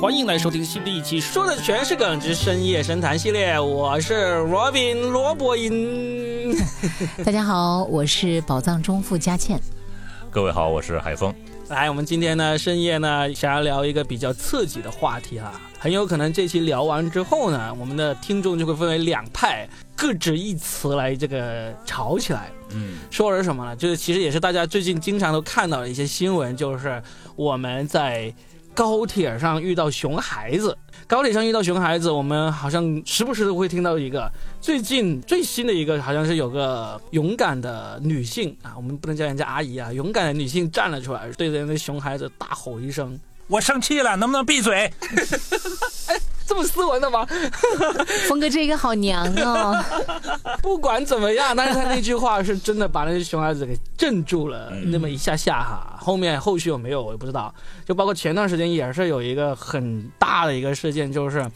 欢迎来收听新的一期，说的全是梗之深夜深谈系列。我是 Robin 罗伯音。大家好，我是宝藏中富佳倩。各位好，我是海峰。来，我们今天呢深夜呢想要聊一个比较刺激的话题哈，很有可能这期聊完之后呢，我们的听众就会分为两派，各执一词来这个吵起来。嗯，说的是什么呢？就是其实也是大家最近经常都看到的一些新闻，就是我们在高铁上遇到熊孩子。高铁上遇到熊孩子，我们好像时不时都会听到一个。最近最新的一个，好像是有个勇敢的女性啊，我们不能叫人家阿姨啊，勇敢的女性站了出来，对着那熊孩子大吼一声：“我生气了，能不能闭嘴？” 这么斯文的吗？峰哥这个好娘哦！不管怎么样，但是他那句话是真的把那些熊孩子给镇住了那么一下下哈。后面后续有没有我也不知道。就包括前段时间也是有一个很大的一个事件，就是。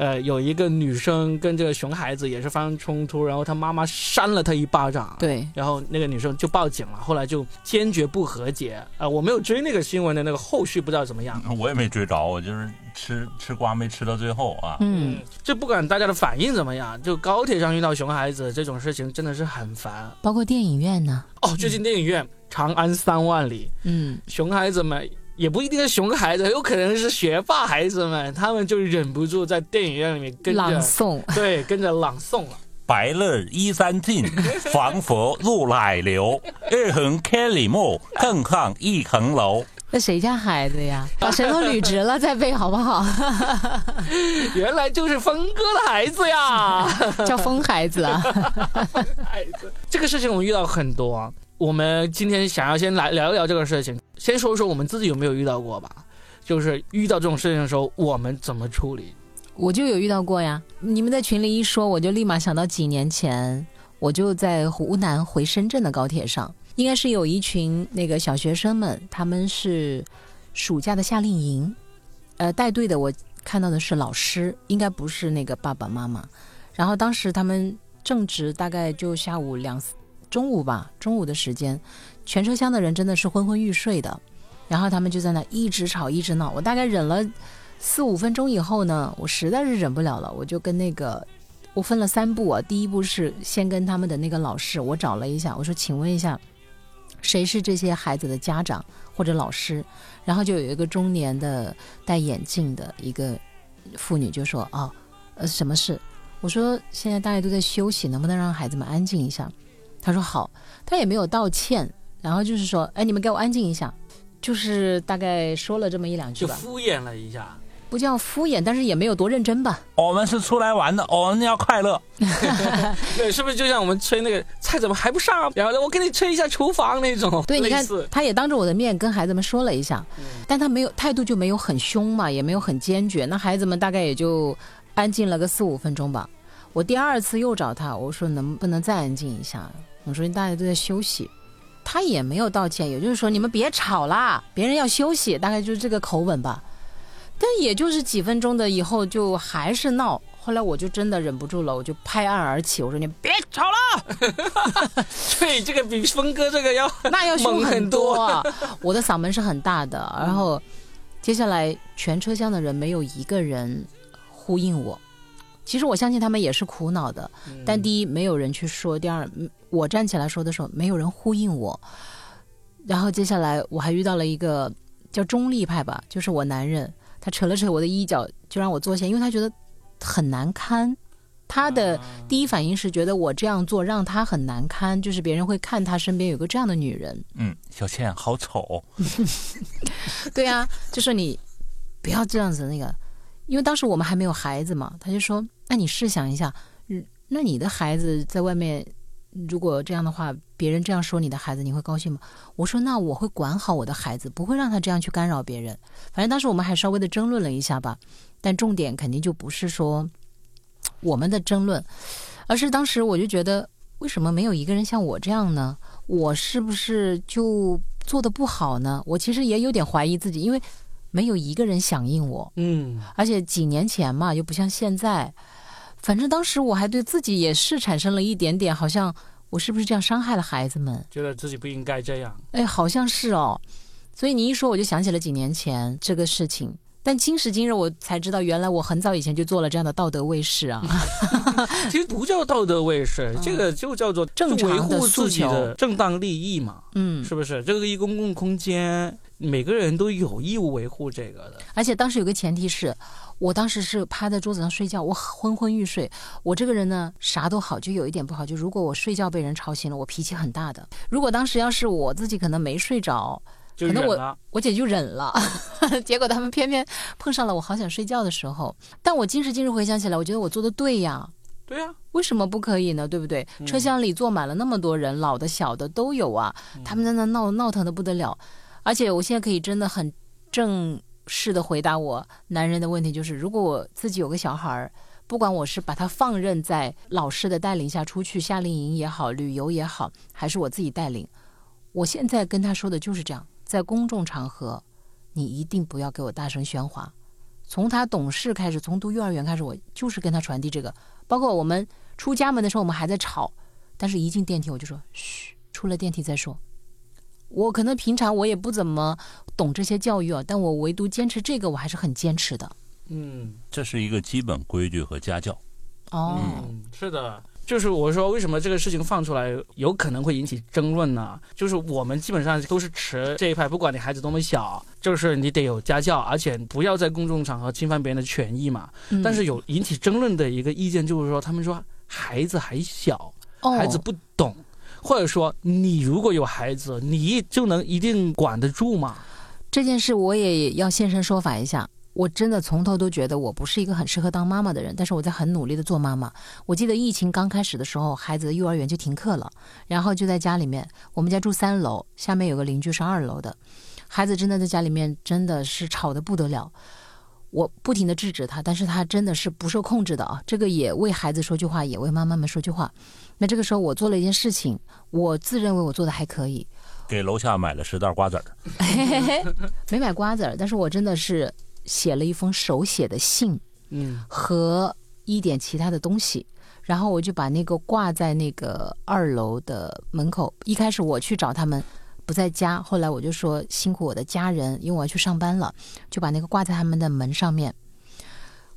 呃，有一个女生跟这个熊孩子也是发生冲突，然后他妈妈扇了他一巴掌，对，然后那个女生就报警了，后来就坚决不和解。啊，我没有追那个新闻的那个后续，不知道怎么样。我也没追着，我就是吃吃瓜没吃到最后啊。嗯，就不管大家的反应怎么样，就高铁上遇到熊孩子这种事情真的是很烦。包括电影院呢？哦，最近电影院《长安三万里》，嗯，熊孩子们。也不一定是熊孩子，有可能是学霸孩子们，他们就忍不住在电影院里面跟着朗诵，对，跟着朗诵了。白日依山尽，黄河入海流。日横千里目，更上一层楼。那谁家孩子呀？把舌头捋直了再背好不好？原来就是峰哥的孩子呀，叫峰孩子啊。孩子，这个事情我们遇到很多。我们今天想要先来聊一聊这个事情，先说说我们自己有没有遇到过吧。就是遇到这种事情的时候，我们怎么处理？我就有遇到过呀。你们在群里一说，我就立马想到几年前，我就在湖南回深圳的高铁上，应该是有一群那个小学生们，他们是暑假的夏令营，呃，带队的我看到的是老师，应该不是那个爸爸妈妈。然后当时他们正值大概就下午两。中午吧，中午的时间，全车厢的人真的是昏昏欲睡的，然后他们就在那一直吵一直闹。我大概忍了四五分钟以后呢，我实在是忍不了了，我就跟那个，我分了三步啊。第一步是先跟他们的那个老师，我找了一下，我说，请问一下，谁是这些孩子的家长或者老师？然后就有一个中年的戴眼镜的一个妇女就说，哦，呃，什么事？我说现在大家都在休息，能不能让孩子们安静一下？他说好，他也没有道歉，然后就是说，哎，你们给我安静一下，就是大概说了这么一两句吧，就敷衍了一下，不叫敷衍，但是也没有多认真吧。我们是出来玩的，我们要快乐。对，是不是就像我们催那个菜怎么还不上？然后我给你催一下厨房那种。对，你看，他也当着我的面跟孩子们说了一下，但他没有态度就没有很凶嘛，也没有很坚决。那孩子们大概也就安静了个四五分钟吧。我第二次又找他，我说能不能再安静一下？我说大家都在休息，他也没有道歉，也就是说你们别吵啦，别人要休息，大概就是这个口吻吧。但也就是几分钟的以后就还是闹，后来我就真的忍不住了，我就拍案而起，我说你别吵了。对，这个比峰哥这个要 那要凶很多啊！我的嗓门是很大的，然后接下来全车厢的人没有一个人呼应我。其实我相信他们也是苦恼的，但第一没有人去说，第二我站起来说的时候没有人呼应我，然后接下来我还遇到了一个叫中立派吧，就是我男人，他扯了扯我的衣角就让我坐下，因为他觉得很难堪，他的第一反应是觉得我这样做让他很难堪，就是别人会看他身边有个这样的女人。嗯，小倩好丑。对呀，就是你不要这样子那个。因为当时我们还没有孩子嘛，他就说：“那你试想一下，嗯，那你的孩子在外面，如果这样的话，别人这样说你的孩子，你会高兴吗？”我说：“那我会管好我的孩子，不会让他这样去干扰别人。”反正当时我们还稍微的争论了一下吧，但重点肯定就不是说我们的争论，而是当时我就觉得，为什么没有一个人像我这样呢？我是不是就做的不好呢？我其实也有点怀疑自己，因为。没有一个人响应我，嗯，而且几年前嘛，又不像现在。反正当时我还对自己也是产生了一点点，好像我是不是这样伤害了孩子们？觉得自己不应该这样。哎，好像是哦。所以你一说，我就想起了几年前这个事情。但今时今日我才知道，原来我很早以前就做了这样的道德卫士啊。其实不叫道德卫士，这个就叫做正常的维护诉自己的求正当利益嘛，嗯，是不是？这个一公共空间，每个人都有义务维护这个的。而且当时有个前提是，我当时是趴在桌子上睡觉，我昏昏欲睡。我这个人呢，啥都好，就有一点不好，就如果我睡觉被人吵醒了，我脾气很大的。如果当时要是我自己可能没睡着，可能我，我姐就忍了，结果他们偏偏碰上了我好想睡觉的时候。但我今时今日回想起来，我觉得我做的对呀。对呀、为什么不可以呢？对不对？车厢里坐满了那么多人，老的小的都有啊，他们在那闹闹腾的不得了。而且我现在可以真的很正式的回答我男人的问题，就是如果我自己有个小孩儿，不管我是把他放任在老师的带领下出去夏令营也好，旅游也好，还是我自己带领，我现在跟他说的就是这样，在公众场合，你一定不要给我大声喧哗。从他懂事开始，从读幼儿园开始，我就是跟他传递这个。包括我们出家门的时候，我们还在吵，但是一进电梯我就说嘘，出了电梯再说。我可能平常我也不怎么懂这些教育啊，但我唯独坚持这个，我还是很坚持的。嗯这是一个基本规矩和家教。哦，嗯，是的。就是我说，为什么这个事情放出来有可能会引起争论呢？就是我们基本上都是持这一派，不管你孩子多么小，就是你得有家教，而且不要在公众场合侵犯别人的权益嘛。嗯但是有引起争论的一个意见就是说，他们说孩子还小，哦孩子不懂，或者说你如果有孩子，你就能一定管得住吗？这件事我也要现身说法一下。我真的从头都觉得我不是一个很适合当妈妈的人，但是我在很努力的做妈妈。我记得疫情刚开始的时候，孩子的幼儿园就停课了，然后就在家里面，我们家住三楼，下面有个邻居是二楼的，孩子真的在家里面真的是吵得不得了。我不停的制止他，但是他真的是不受控制的啊！这个也为孩子说句话，也为妈妈们说句话。那这个时候我做了一件事情，我自认为我做的还可以，给楼下买了十袋瓜子儿，没买瓜子儿，但是我真的是写了一封手写的信嗯和一点其他的东西，然后我就把那个挂在那个二楼的门口。一开始我去找他们不在家，后来我就说辛苦我的家人，因为我要去上班了，就把那个挂在他们的门上面。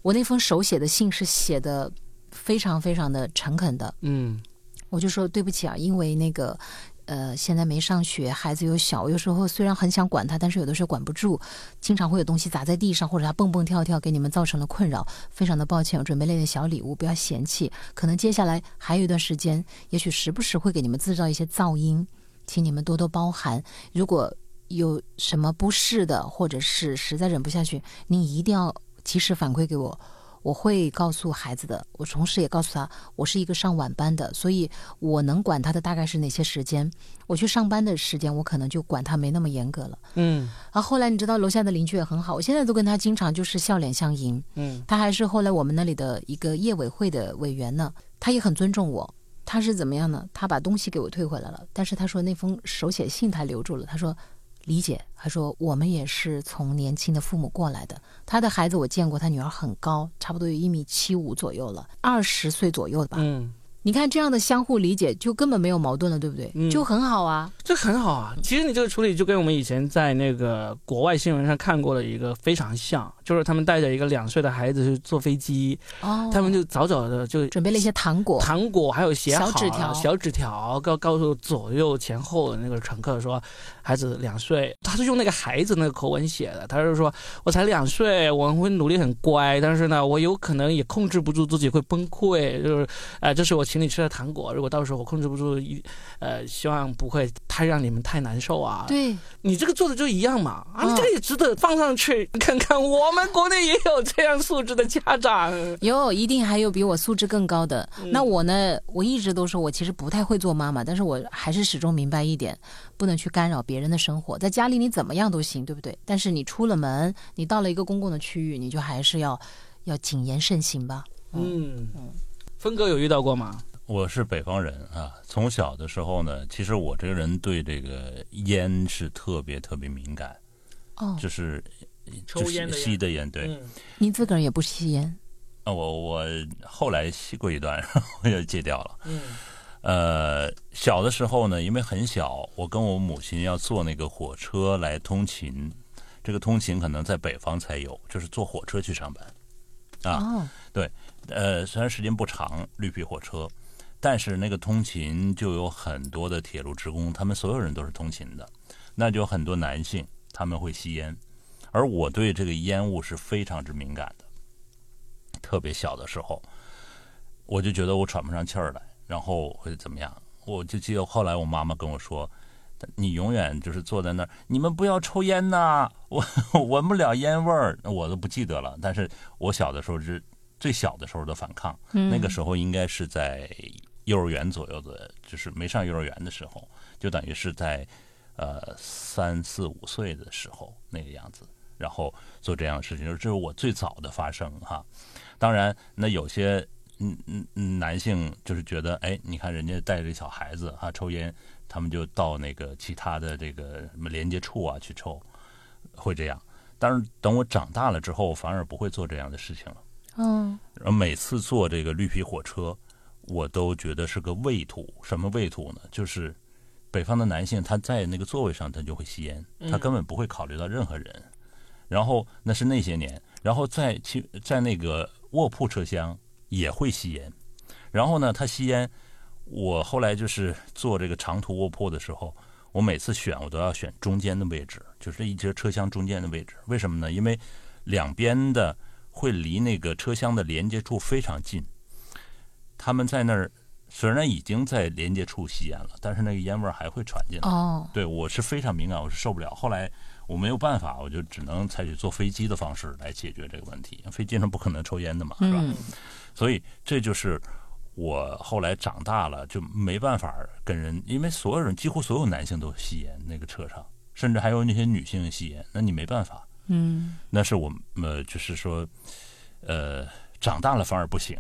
我那封手写的信是写的非常非常的诚恳的，嗯我就说对不起啊，因为那个，呃，现在没上学，孩子又小，有时候虽然很想管他，但是有的时候管不住，经常会有东西砸在地上，或者他蹦蹦跳跳，给你们造成了困扰，非常的抱歉。我准备了一点小礼物，不要嫌弃。可能接下来还有一段时间，也许时不时会给你们制造一些噪音，请你们多多包涵。如果有什么不适的，或者是实在忍不下去，您一定要及时反馈给我。我会告诉孩子的，我同时也告诉他，我是一个上晚班的，所以我能管他的大概是哪些时间。我去上班的时间，我可能就管他没那么严格了。嗯啊，后来你知道楼下的邻居也很好，我现在都跟他经常就是笑脸相迎。嗯他还是后来我们那里的一个业委会的委员呢，他也很尊重我。他是怎么样呢？他把东西给我退回来了，但是他说那封手写信他留住了。他说理解，他说我们也是从年轻的父母过来的。他的孩子我见过，他女儿很高，差不多有一米七五左右了，二十岁左右的吧。嗯，你看这样的相互理解，就根本没有矛盾了，对不对？嗯就很好啊。这很好啊。其实你这个处理就跟我们以前在那个国外新闻上看过的一个非常像，就是他们带着一个两岁的孩子去坐飞机，哦，他们就早早的就准备了一些糖果。糖果还有写好小纸条小纸条告告诉左右前后的那个乘客说，孩子两岁，他是用那个孩子那个口吻写的，他是说我才两岁，我会努力很乖，但是呢，我有可能也控制不住自己会崩溃，就是呃，这是我请你吃的糖果，如果到时候我控制不住一呃，希望不会太让你们太难受啊。对，你这个做的就一样嘛，啊，嗯你这个也值得放上去看看，我们国内也有这样素质的家长。有一定还有比我素质更高的。嗯那我呢？我一直都说我其实不太会做妈妈，但是我还是始终明白一点，不能去干扰别人的生活。在家里你怎么样都行，对不对？但是你出了门，你到了一个公共的区域，你就还是要要谨言慎行吧。嗯嗯峰哥有遇到过吗？我是北方人啊，从小的时候呢，其实我这个人对这个烟是特别特别敏感，哦，就是就是抽烟的烟吸的烟，对。嗯你自个儿也不吸烟？啊，我我后来吸过一段，然 后我也戒掉了。嗯呃，小的时候呢，因为很小，我跟我母亲要坐那个火车来通勤，这个通勤可能在北方才有，就是坐火车去上班。啊，哦，呃，虽然时间不长，绿皮火车，但是那个通勤就有很多的铁路职工，他们所有人都是通勤的，那就很多男性他们会吸烟，而我对这个烟雾是非常之敏感的，特别小的时候，我就觉得我喘不上气儿来，然后会怎么样？我就记得后来我妈妈跟我说。你永远就是坐在那儿，你们不要抽烟呐！我 闻不了烟味儿，我都不记得了。但是我小的时候是最小的时候的反抗，嗯那个时候应该是在幼儿园左右的，就是没上幼儿园的时候，就等于是在呃三四五岁的时候那个样子，然后做这样的事情，这是我最早的发生哈。当然，那有些嗯嗯嗯男性就是觉得，哎，你看人家带着小孩子哈抽烟，他们就到那个其他的这个什么连接处啊去抽，会这样。但是等我长大了之后，反而不会做这样的事情了。嗯，然后每次坐这个绿皮火车，我都觉得是个畏途。什么畏途呢？就是北方的男性他在那个座位上他就会吸烟，他根本不会考虑到任何人。然后那是那些年，然后在其在那个卧铺车厢也会吸烟。然后呢，他吸烟，我后来就是坐这个长途卧铺的时候，我每次选我都要选中间的位置，就是一节车厢中间的位置。为什么呢？因为两边的会离那个车厢的连接处非常近，他们在那儿虽然已经在连接处吸烟了，但是那个烟味儿还会传进来。哦，对我是非常敏感，我是受不了。后来我没有办法，我就只能采取坐飞机的方式来解决这个问题。飞机上不可能抽烟的嘛，是吧？嗯所以这就是我后来长大了就没办法跟人，因为所有人几乎所有男性都吸烟，那个车上，甚至还有那些女性吸烟，那你没办法。嗯那是我们呃，就是说，呃，长大了反而不行。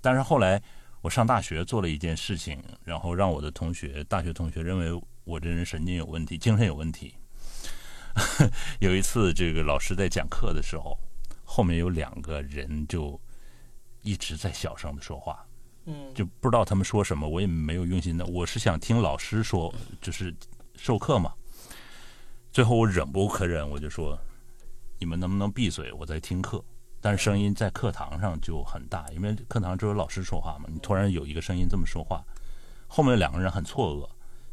但是后来我上大学做了一件事情，然后让我的同学，大学同学认为我这人神经有问题，精神有问题。有一次，这个老师在讲课的时候，后面有两个人就一直在小声的说话，嗯就不知道他们说什么，我也没有用心的，我是想听老师说，就是授课嘛。最后我忍无可忍，我就说：“你们能不能闭嘴？我在听课。”但是声音在课堂上就很大，因为课堂只有老师说话嘛。你突然有一个声音这么说话，后面两个人很错愕，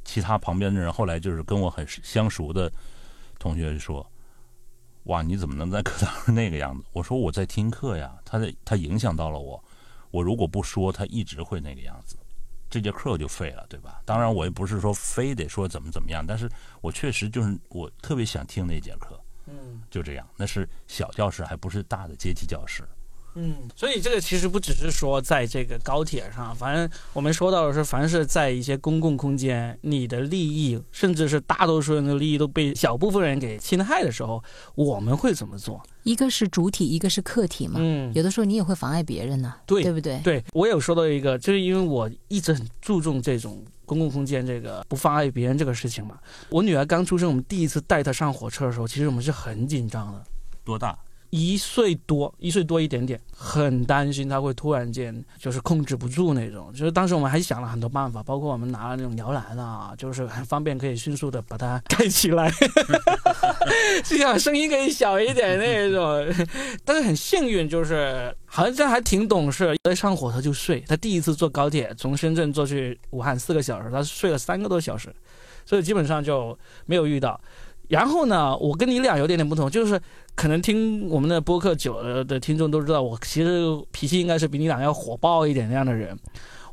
其他旁边的人后来就是跟我很相熟的同学说：“哇，你怎么能在课堂上那个样子？”我说：“我在听课呀，他在他影响到了我。我如果不说，他一直会那个样子，这节课就废了，对吧？当然，我也不是说非得说怎么怎么样，但是我确实就是我特别想听那节课，嗯就这样。那是小教室，还不是大的阶梯教室。嗯，所以这个其实不只是说在这个高铁上，反正我们说到的是，凡是在一些公共空间，你的利益，甚至是大多数人的利益都被小部分人给侵害的时候，我们会怎么做？一个是主体，一个是客体嘛。嗯，有的时候你也会妨碍别人呢、对对不对？对我有说到一个，就是因为我一直很注重这种公共空间这个不妨碍别人这个事情嘛。我女儿刚出生，我们第一次带她上火车的时候，其实我们是很紧张的。多大？一岁多，一岁多一点点，很担心他会突然间就是控制不住那种。就是当时我们还想了很多办法，包括我们拿了那种摇篮啊，就是很方便可以迅速的把它盖起来，这样声音可以小一点那种。但是很幸运，就是好像还挺懂事，一上火车就睡。他第一次坐高铁从深圳坐去武汉四个小时，他睡了三个多小时，所以基本上就没有遇到。然后呢，我跟你俩有点点不同，就是可能听我们的播客久了的听众都知道，我其实脾气应该是比你俩要火爆一点那样的人。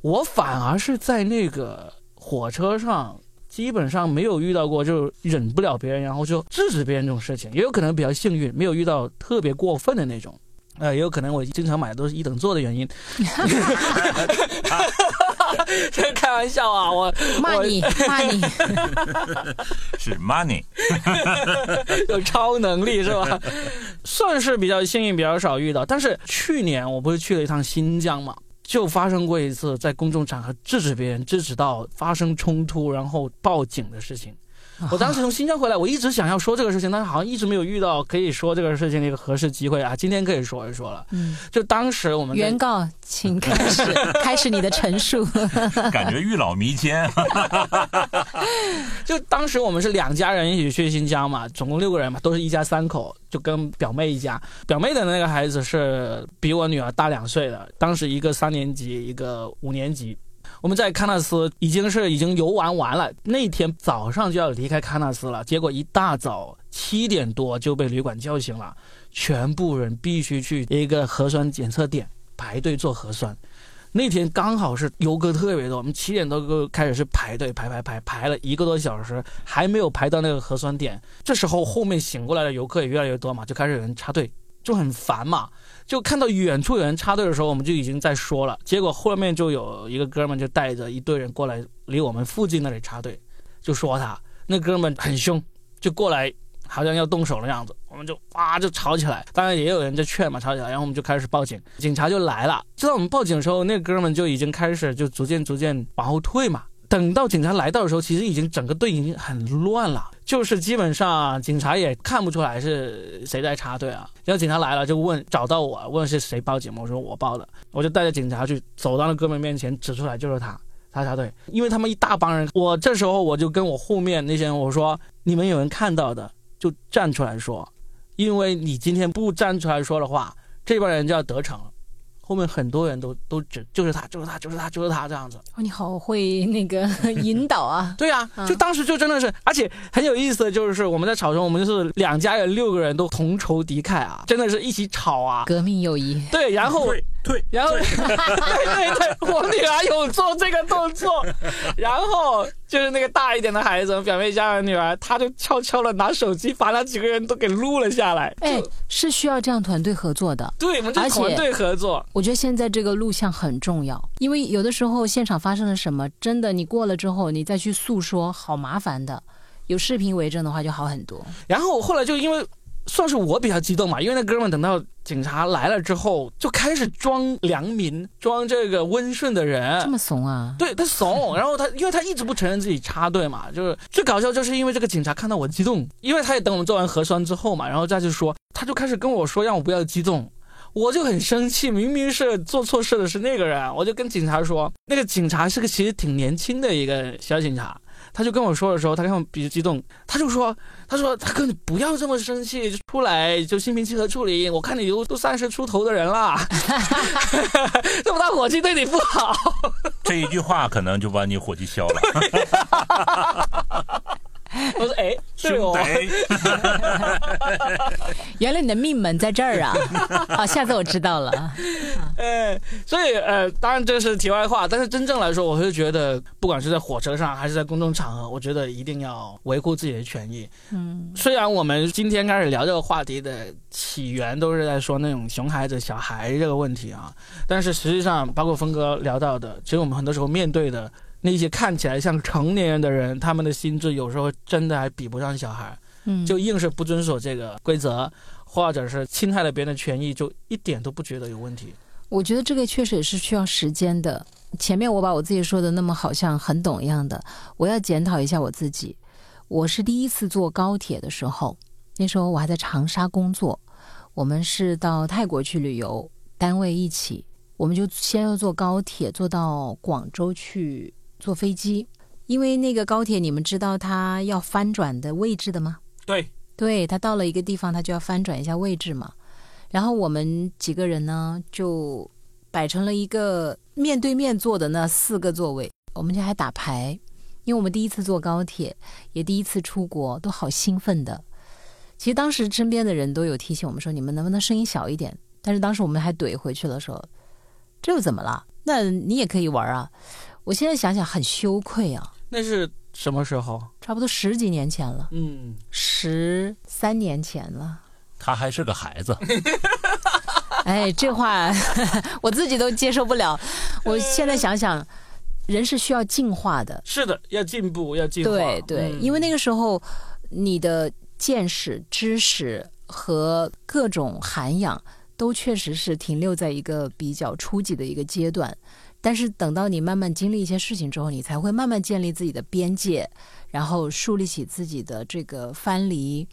我反而是在那个火车上，基本上没有遇到过就忍不了别人，然后就制止别人这种事情。也有可能比较幸运，没有遇到特别过分的那种。呃，也有可能我经常买的都是一等座的原因。这开玩笑啊，我骂你骂你，是 money。有超能力是吧？算是比较幸运，比较少遇到。但是去年我不是去了一趟新疆嘛，就发生过一次在公众场合制止别人，制止到发生冲突，然后报警的事情。我当时从新疆回来，我一直想要说这个事情，但是好像一直没有遇到可以说这个事情的一个合适机会啊。今天可以说一说了。嗯，就当时我们原告，请开始 开始你的陈述。感觉欲老弥坚。就当时我们是两家人一起去新疆嘛，总共六个人嘛，都是一家三口，就跟表妹一家。表妹的那个孩子是比我女儿大两岁的，当时一个三年级，一个五年级。我们在喀纳斯已经是已经游玩完了，那天早上就要离开喀纳斯了，结果一大早七点多就被旅馆叫醒了，全部人必须去一个核酸检测点排队做核酸。那天刚好是游客特别多，我们七点多就开始是排队排排排排了一个多小时，还没有排到那个核酸点。这时候后面醒过来的游客也越来越多嘛，就开始有人插队，就很烦嘛。就看到远处有人插队的时候，我们就已经在说了。结果后面就有一个哥们就带着一队人过来，离我们附近那里插队，就说他那哥们很凶，就过来好像要动手的样子，我们就哇就吵起来。当然也有人在劝嘛，吵起来，然后我们就开始报警，警察就来了。就在我们报警的时候，那哥们就已经开始就逐渐逐渐往后退嘛。等到警察来到的时候，其实已经整个队已经很乱了，就是基本上警察也看不出来是谁在插队啊。然后警察来了就问，找到我问是谁报警？我说我报的，我就带着警察去走到那哥们面前，指出来就是他，他插队，因为他们一大帮人。我这时候我就跟我后面那些人我说，你们有人看到的就站出来说，因为你今天不站出来说的话，这帮人就要得逞了。后面很多人都都指就是他，就是他，就是他，就是他这样子。哦，你好会那个 引导啊！对呀、嗯就当时就真的是，而且很有意思的就是我们在吵的时候，我们就是两家人六个人都同仇敌忾啊，真的是一起吵啊。革命友谊，对，然后退退，然后，对 对对，我女儿有做这个动作，然后就是那个大一点的孩子，我表妹家的女儿，她就悄悄的拿手机把那几个人都给录了下来。哎，是需要这样团队合作的。对，我们就而且团队合作。我觉得现在这个录像很重要，因为有的时候现场发生了什么，真的你过了之后，你再去诉说，好麻烦的。有视频为证的话就好很多。然后后来就因为算是我比较激动嘛，因为那哥们等到警察来了之后，就开始装良民，装这个温顺的人这。么怂啊？对他怂，然后他因为他一直不承认自己插队嘛，就是最搞笑就是因为这个警察看到我激动，因为他也等我们做完核酸之后嘛，然后再就说，他就开始跟我说让我不要激动，我就很生气，明明是做错事的是那个人，我就跟警察说，那个警察是个其实挺年轻的一个小警察。他就跟我说的时候，他看我比较激动，他就说：“他说大哥，你不要这么生气，出来就心平气和处理。我看你都都三十出头的人了，这么大火气对你不好。”这一句话可能就把你火气消了。我说：“哎，对哦，原来你的命门在这儿啊！好，下次我知道了。哎，所以呃，当然这是题外话，但是真正来说，我是觉得，不管是在火车上还是在公众场合，我觉得一定要维护自己的权益。嗯，虽然我们今天开始聊这个话题的起源都是在说那种熊孩子、小孩这个问题啊，但是实际上，包括峰哥聊到的，其实我们很多时候面对的那些看起来像成年人的人，他们的心智有时候真的还比不上小孩，嗯，就硬是不遵守这个规则，或者是侵害了别人的权益，就一点都不觉得有问题。我觉得这个确实也是需要时间的。前面我把我自己说的那么好像很懂一样的，我要检讨一下我自己。我是第一次坐高铁的时候，那时候我还在长沙工作，我们是到泰国去旅游，单位一起，我们就先要坐高铁坐到广州去坐飞机，因为那个高铁你们知道它要翻转的位置的吗？对，对，他到了一个地方，它就要翻转一下位置嘛。然后我们几个人呢，就摆成了一个面对面坐的那四个座位，我们就还打牌，因为我们第一次坐高铁，也第一次出国，都好兴奋的。其实当时身边的人都有提醒我们说，你们能不能声音小一点？但是当时我们还怼回去了，说这又怎么了？那你也可以玩啊。我现在想想很羞愧啊，那是什么时候？差不多十几年前了，嗯，十三年前了。他还是个孩子，哎，这话 我自己都接受不了。我现在想想，人是需要进化的，是的，要进步，要进化。对对，嗯因为那个时候你的见识、知识和各种涵养都确实是停留在一个比较初级的一个阶段。但是等到你慢慢经历一些事情之后，你才会慢慢建立自己的边界，然后树立起自己的这个藩篱。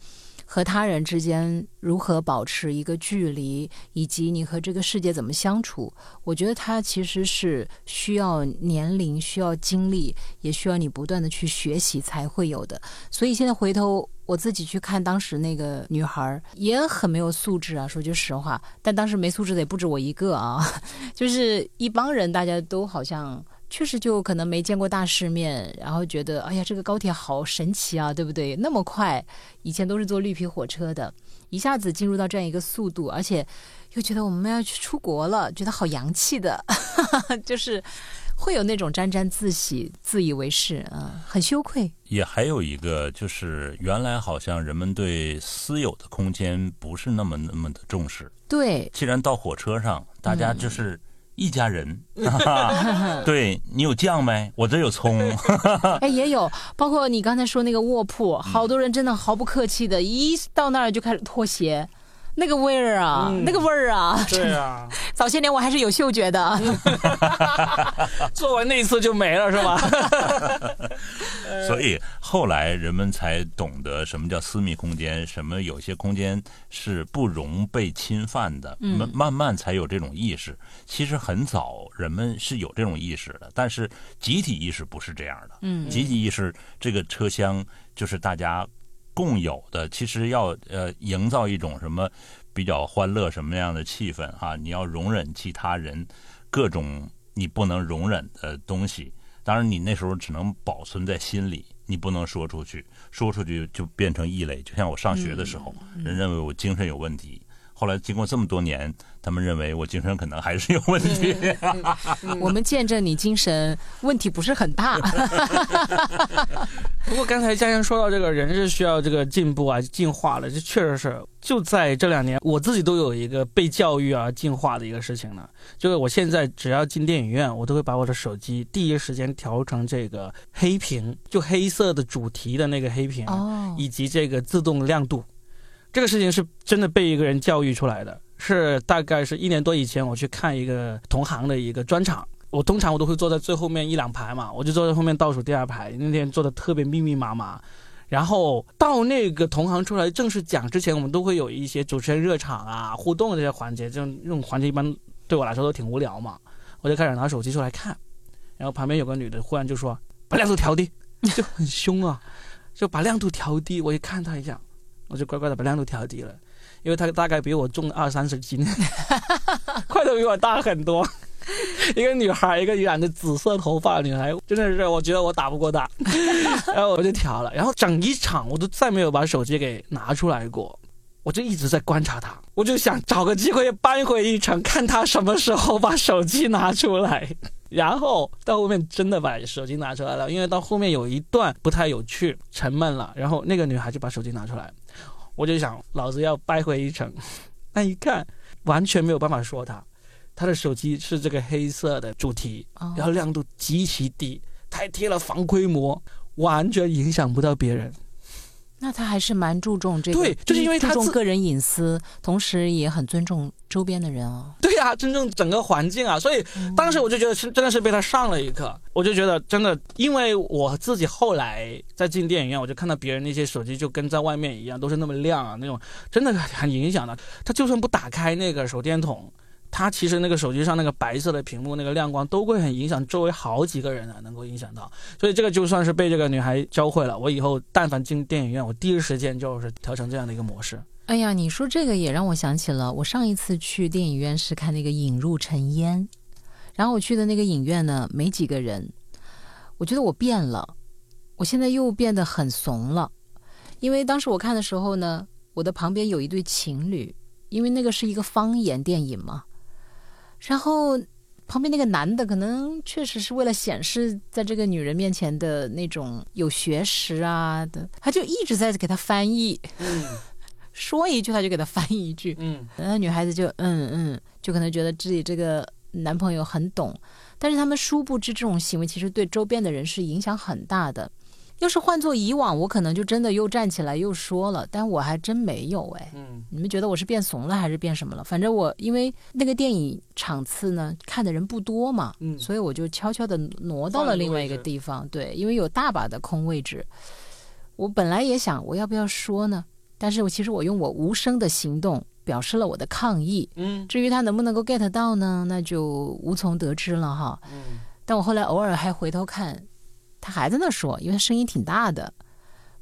和他人之间如何保持一个距离，以及你和这个世界怎么相处，我觉得它其实是需要年龄、需要经历，也需要你不断的去学习才会有的。所以现在回头我自己去看当时那个女孩，也很没有素质啊，说句实话。但当时没素质的也不止我一个啊，就是一帮人，大家都好像。确实就可能没见过大世面，然后觉得哎呀，这个高铁好神奇啊，对不对？那么快，以前都是坐绿皮火车的，一下子进入到这样一个速度，而且又觉得我们要去出国了，觉得好洋气的，就是会有那种沾沾自喜、自以为是啊，很羞愧。也还有一个就是，原来好像人们对私有的空间不是那么那么的重视。对，既然到火车上，大家就是。一家人，对你有酱没？我这有葱。哎，也有，包括你刚才说那个卧铺，好多人真的毫不客气的，一到那儿就开始脱鞋。那个味儿啊，那个味儿啊，对啊，早些年我还是有嗅觉的，做完那一次就没了，是吧？所以后来人们才懂得什么叫私密空间，什么有些空间是不容被侵犯的，慢慢慢才有这种意识。其实很早人们是有这种意识的，但是集体意识不是这样的。嗯，集体意识这个车厢就是大家。共有的其实要呃营造一种什么比较欢乐什么样的气氛哈？你要容忍其他人各种你不能容忍的东西，当然你那时候只能保存在心里，你不能说出去，说出去就变成异类。就像我上学的时候，人认为我精神有问题。后来经过这么多年，他们认为我精神可能还是有问题。我们见证你精神问题不是很大。不过刚才佳佳说到这个人是需要这个进步啊、进化了，这确实是就在这两年，我自己都有一个被教育啊、进化的一个事情呢。就是我现在只要进电影院，我都会把我的手机第一时间调成这个黑屏，就黑色的主题的那个黑屏，以及这个自动亮度。这个事情是真的被一个人教育出来的，是大概是一年多以前我去看一个同行的一个专场，我通常我都会坐在最后面一两排嘛，我就坐在后面倒数第二排，那天坐的特别密密麻麻，然后到那个同行出来正式讲之前，我们都会有一些主持人热场啊、互动这些环节，这种这种环节一般对我来说都挺无聊嘛，我就开始拿手机出来看，然后旁边有个女的忽然就说把亮度调低，就很凶啊，就把亮度调低，我一看她一下。我就乖乖的把亮度调低了，因为他大概比我重二三十斤，块头比我大很多。一个女孩，一个染着紫色头发的女孩，真的是我觉得我打不过她。然后我就调了，然后整一场我都再没有把手机给拿出来过，我就一直在观察她，我就想找个机会扳回一城，看她什么时候把手机拿出来。然后到后面真的把手机拿出来了，因为到后面有一段不太有趣，沉闷了。然后那个女孩就把手机拿出来，我就想老子要掰回一城。那一看完全没有办法说他，他的手机是这个黑色的主题，然后亮度极其低，他还贴了防窥膜，完全影响不到别人。那他还是蛮注重这个，对，就是因为他注重个人隐私，同时也很尊重周边的人哦。对呀，尊重整个环境啊。所以当时我就觉得是真的是被他上了一课。我就觉得真的，因为我自己后来在进电影院，我就看到别人那些手机就跟在外面一样，都是那么亮啊，那种真的很影响的。他就算不打开那个手电筒。它其实那个手机上那个白色的屏幕那个亮光都会很影响周围好几个人啊，能够影响到，所以这个就算是被这个女孩教会了。我以后但凡进电影院，我第一时间就是调成这样的一个模式。哎呀，你说这个也让我想起了我上一次去电影院是看那个《引入尘烟》，然后我去的那个影院呢没几个人，我觉得我变了，我现在又变得很怂了，因为当时我看的时候呢，我的旁边有一对情侣，因为那个是一个方言电影嘛。然后旁边那个男的可能确实是为了显示在这个女人面前的那种有学识啊的，他就一直在给她翻译，说一句他就给她翻译一句，嗯，那女孩子就嗯嗯，就可能觉得自己这个男朋友很懂，但是他们殊不知这种行为其实对周边的人是影响很大的，要是换做以往，我可能就真的又站起来又说了，但我还真没有哎。嗯，你们觉得我是变怂了还是变什么了？反正我因为那个电影场次呢，看的人不多嘛，嗯所以我就悄悄的挪到了另外一个地方。对，因为有大把的空位置，我本来也想我要不要说呢，但是我其实我用我无声的行动表示了我的抗议。嗯至于他能不能够 get 到呢，那就无从得知了哈。嗯，但我后来偶尔还回头看，他还在那说，因为他声音挺大的，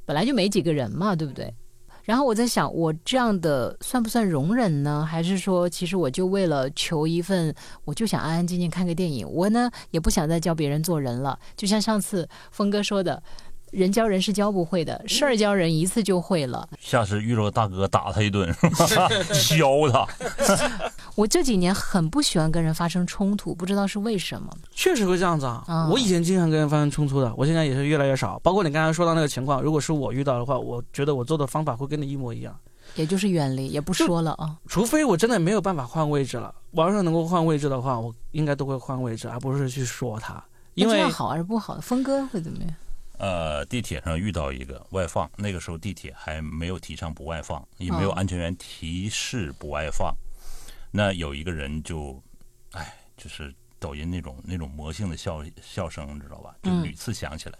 本来就没几个人嘛，对不对？然后我在想，我这样的算不算容忍呢？还是说，其实我就为了求一份，我就想安安静静看个电影，我呢也不想再教别人做人了。就像上次峰哥说的，人教人是教不会的，事儿教人一次就会了。下次遇着大哥打他一顿，是吧？削他。我这几年很不喜欢跟人发生冲突，不知道是为什么。确实会这样子啊。啊我以前经常跟人发生冲突的，我现在也是越来越少。包括你刚才说到那个情况，如果是我遇到的话，我觉得我做的方法会跟你一模一样。也就是远离，也不说了啊。除非我真的没有办法换位置了，我要是能够换位置的话，我应该都会换位置，而不是去说他。因为这样好还是不好？峰哥会怎么样？呃，地铁上遇到一个外放，那个时候地铁还没有提倡不外放，也没有哦安全员提示不外放。那有一个人就，哎，就是抖音那种那种魔性的笑笑声，你知道吧？就嗯屡次响起来。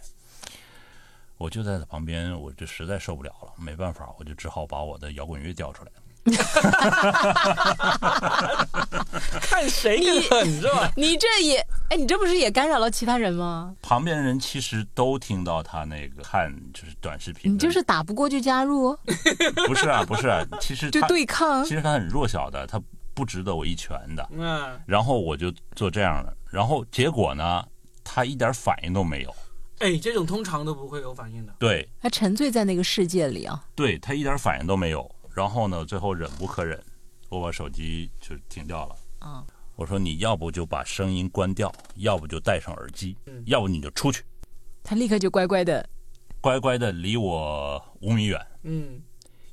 我就在他旁边，我就实在受不了了，没办法，我就只好把我的摇滚乐调出来。看谁更狠是吧？你这也，哎，你这不是也干扰了其他人吗？旁边人其实都听到他那个看就是短视频，你就是打不过就加入，不是啊，不是啊，其实就对抗其。实他很弱小的，他不值得我一拳的。嗯，然后我就做这样的，然后结果呢，他一点反应都没有。哎，这种通常都不会有反应的。对，他沉醉在那个世界里啊。对他一点反应都没有。然后呢，最后忍无可忍，我把手机就停掉了。嗯，我说你要不就把声音关掉，要不就戴上耳机，嗯要不你就出去，他立刻就乖乖的。乖乖的离我五米远，嗯，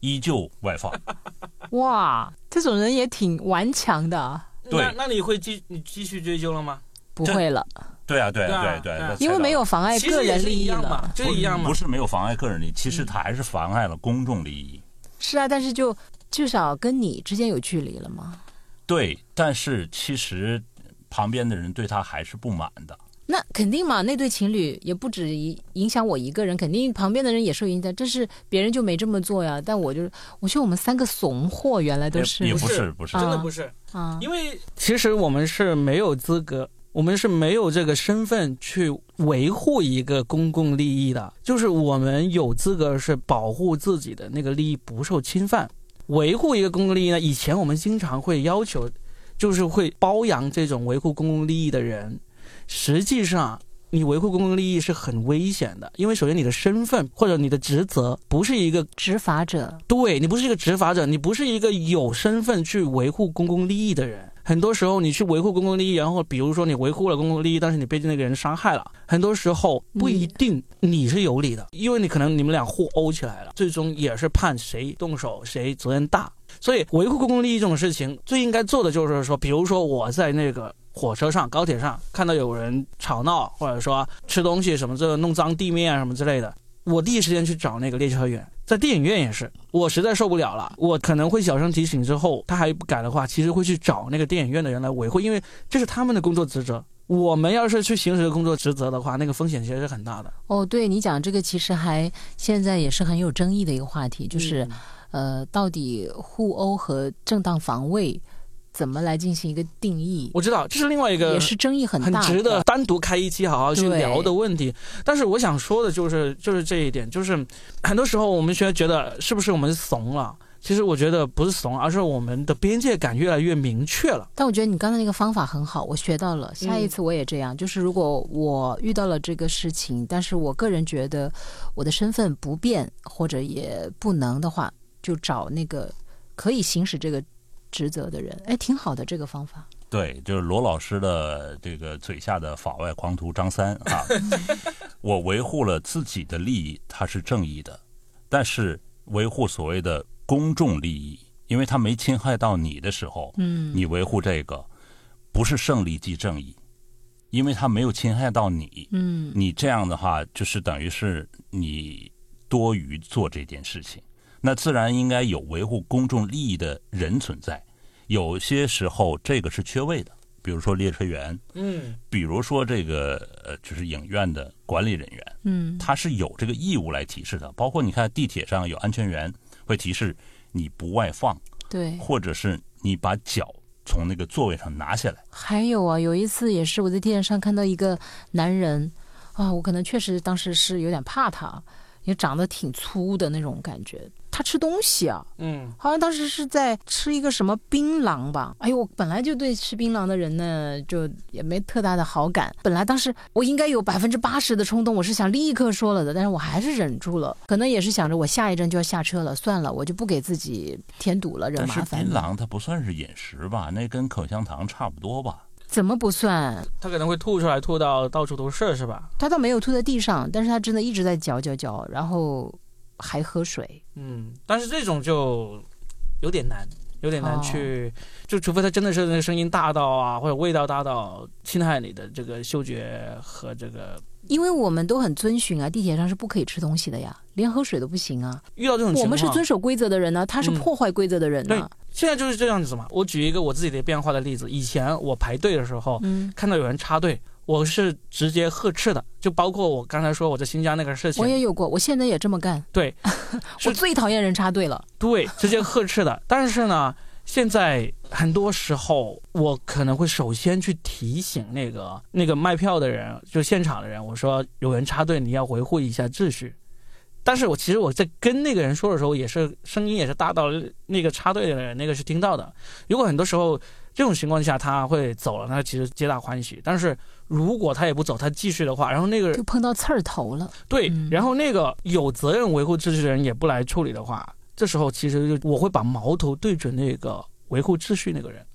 依旧外放。哇，这种人也挺顽强的啊。对那那你会继你继续追究了吗？不会了，对啊，对对啊对对因为没有妨碍个人利益一样嘛了，。就一样嘛不。是没有妨碍个人利益，其实他还是妨碍了公众利益。是啊，但是就至少跟你之间有距离了嘛。对，但是其实旁边的人对他还是不满的。那肯定嘛，那对情侣也不止影影响我一个人，肯定旁边的人也受影响。这是别人就没这么做呀，但我就我觉得我们三个怂货原来都是也不是不是不是，真的不是，啊，因为其实我们是没有资格，我们是没有这个身份去维护一个公共利益的。就是我们有资格是保护自己的那个利益不受侵犯，维护一个公共利益呢。以前我们经常会要求，就是会包养这种维护公共利益的人。实际上，你维护公共利益是很危险的，因为首先你的身份或者你的职责不是一个执法者对你不是一个执法者，你不是一个有身份去维护公共利益的人。很多时候你去维护公共利益，然后比如说你维护了公共利益，但是你被那个人伤害了，很多时候不一定你是有理的，因为你可能你们俩互殴起来了，最终也是判谁动手谁责任大。所以维护公共利益这种事情，最应该做的就是说，比如说我在那个火车上、高铁上看到有人吵闹，或者说吃东西什么这个弄脏地面啊什么之类的，我第一时间去找那个列车员。在电影院也是，我实在受不了了，我可能会小声提醒之后，他还不改的话，其实会去找那个电影院的人来维护，因为这是他们的工作职责。我们要是去行使工作职责的话，那个风险其实是很大的。哦，对你讲这个其实还现在也是很有争议的一个话题，就是、嗯呃，到底互殴和正当防卫怎么来进行一个定义，我知道这是另外一个也是争议很大，很值得单独开一期好好去聊的问题。但是我想说的就是，就是这一点，就是很多时候我们觉得是不是我们怂了？其实我觉得不是怂，而是我们的边界感越来越明确了。但我觉得你刚才那个方法很好，我学到了。下一次我也这样，就是如果我遇到了这个事情，但是我个人觉得我的身份不变或者也不能的话，就找那个可以行使这个职责的人。哎，挺好的这个方法。对，就是罗老师的这个嘴下的法外狂徒张三啊，我维护了自己的利益，他是正义的，但是维护所谓的公众利益，因为他没侵害到你的时候，嗯，你维护这个不是胜利即正义，因为他没有侵害到你，嗯你这样的话就是等于是你多余做这件事情，那自然应该有维护公众利益的人存在。有些时候这个是缺位的，比如说列车员，嗯比如说这个呃就是影院的管理人员，嗯他是有这个义务来提示的。包括你看地铁上有安全员会提示你不外放，对。或者是你把脚从那个座位上拿下来。还有啊，有一次也是我在地铁上看到一个男人，啊，我可能确实当时是有点怕他，因为长得挺粗的那种感觉。他吃东西啊，嗯好像当时是在吃一个什么槟榔吧。哎呦，我本来就对吃槟榔的人呢，就也没特大的好感。本来当时我应该有百分之八十的冲动，我是想立刻说了的，但是我还是忍住了。可能也是想着我下一站就要下车了，算了，我就不给自己添堵了，惹但是麻烦槟。榔它不算是饮食吧？那跟口香糖差不多吧？怎么不算？他可能会吐出来，吐到到处都是，是吧？他倒没有吐在地上，但是他真的一直在嚼嚼嚼，然后还喝水。嗯，但是这种就有点难，有点难哦去，就除非他真的是那个声音大到啊，或者味道大到侵害你的这个嗅觉和这个。因为我们都很遵循啊，地铁上是不可以吃东西的呀，连喝水都不行啊。遇到这种情况，我们是遵守规则的人呢、他是嗯破坏规则的人呢、对现在就是这样子嘛。我举一个我自己的变化的例子，以前我排队的时候，嗯，看到有人插队，我是直接呵斥的，就包括我刚才说我在新疆那个事情，我也有过，我现在也这么干。对，我最讨厌人插队了。对，直接呵斥的。但是呢，现在很多时候我可能会首先去提醒那个那个卖票的人，就现场的人，我说有人插队，你要维护一下秩序。但是我其实我在跟那个人说的时候，也是声音也是大到那个插队的人那个是听到的。如果很多时候这种情况下他会走了，那其实皆大欢喜。但是如果他也不走，他继续的话，然后那个就碰到刺儿头了。对嗯，然后那个有责任维护秩序的人也不来处理的话，这时候其实就我会把矛头对准那个维护秩序那个人，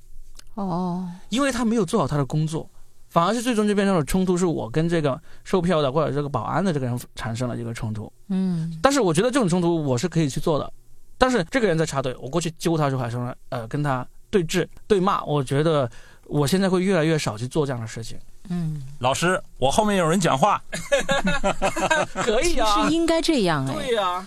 哦，因为他没有做好他的工作，反而是最终就变成了冲突，是我跟这个售票的或者这个保安的这个人产生了一个冲突。嗯，但是我觉得这种冲突我是可以去做的，但是这个人在插队，我过去揪他就发生了，呃，跟他对峙对骂，我觉得我现在会越来越少去做这样的事情。嗯，老师，我后面有人讲话。可以啊是，应该这样哎。对呀、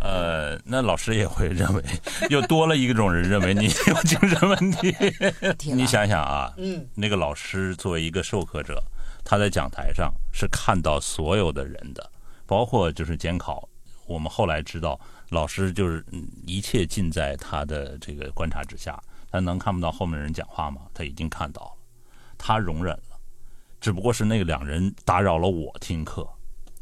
呃，那老师也会认为，又多了一种人认为你有精神问题。你想想啊，嗯，那个老师作为一个授课者，他在讲台上是看到所有的人的，包括就是监考。我们后来知道，老师就是嗯一切尽在他的这个观察之下。他能看不到后面人讲话吗？他已经看到了，他容忍了，只不过是那个两人打扰了我听课，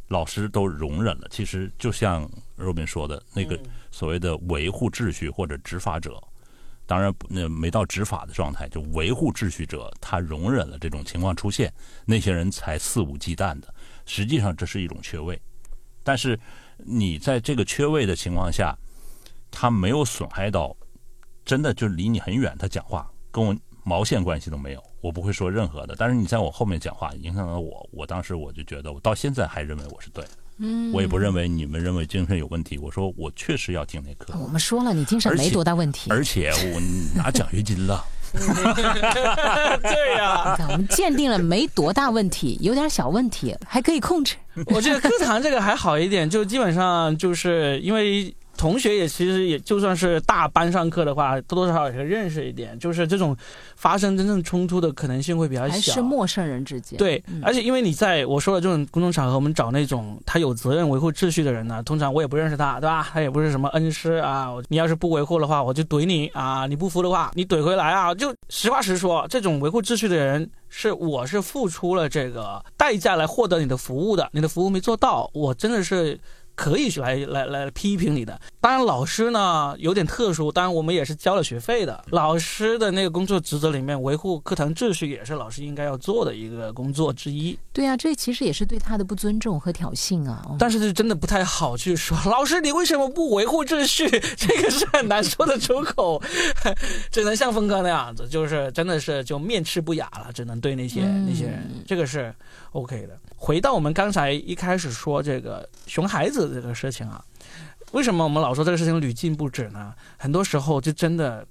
老师都容忍了。其实就像 Robin 说的，那个所谓的维护秩序或者执法者，当然那没到执法的状态，就维护秩序者他容忍了这种情况出现，那些人才肆无忌惮的。实际上这是一种缺位，但是你在这个缺位的情况下，他没有损害到，真的就离你很远，他讲话跟我毛线关系都没有，我不会说任何的。但是你在我后面讲话，影响到我，我当时我就觉得，我到现在还认为我是对的，嗯，我也不认为你们认为精神有问题。我说我确实要听那课，我们说了，你精神没多大问题。而且我拿奖学金了。对呀、我们鉴定了没多大问题，有点小问题，还可以控制。我觉得课堂这个还好一点，就基本上就是因为同学也其实也就算是大班上课的话，多多少少也会认识一点，就是这种发生真正冲突的可能性会比较还小。是陌生人之间。对嗯，而且因为你在我说的这种公众场合，我们找那种他有责任维护秩序的人呢，通常我也不认识他，对吧？他也不是什么恩师啊，你要是不维护的话，我就怼你啊！你不服的话，你怼回来啊！就实话实说，这种维护秩序的人是我是付出了这个代价来获得你的服务的，你的服务没做到，我真的是。可以来来来批评你的，当然老师呢有点特殊，当然我们也是交了学费的。老师的那个工作职责里面，维护课堂秩序也是老师应该要做的一个工作之一。对啊，这其实也是对他的不尊重和挑衅啊。哦但是这真的不太好去说，老师你为什么不维护秩序？这个是很难说得出口，只能像峰哥那样子，就是真的是就面赤不雅了，只能对那些、嗯那些人，这个是 OK 的。回到我们刚才一开始说这个熊孩子这个事情啊，为什么我们老说这个事情屡禁不止呢？很多时候就真的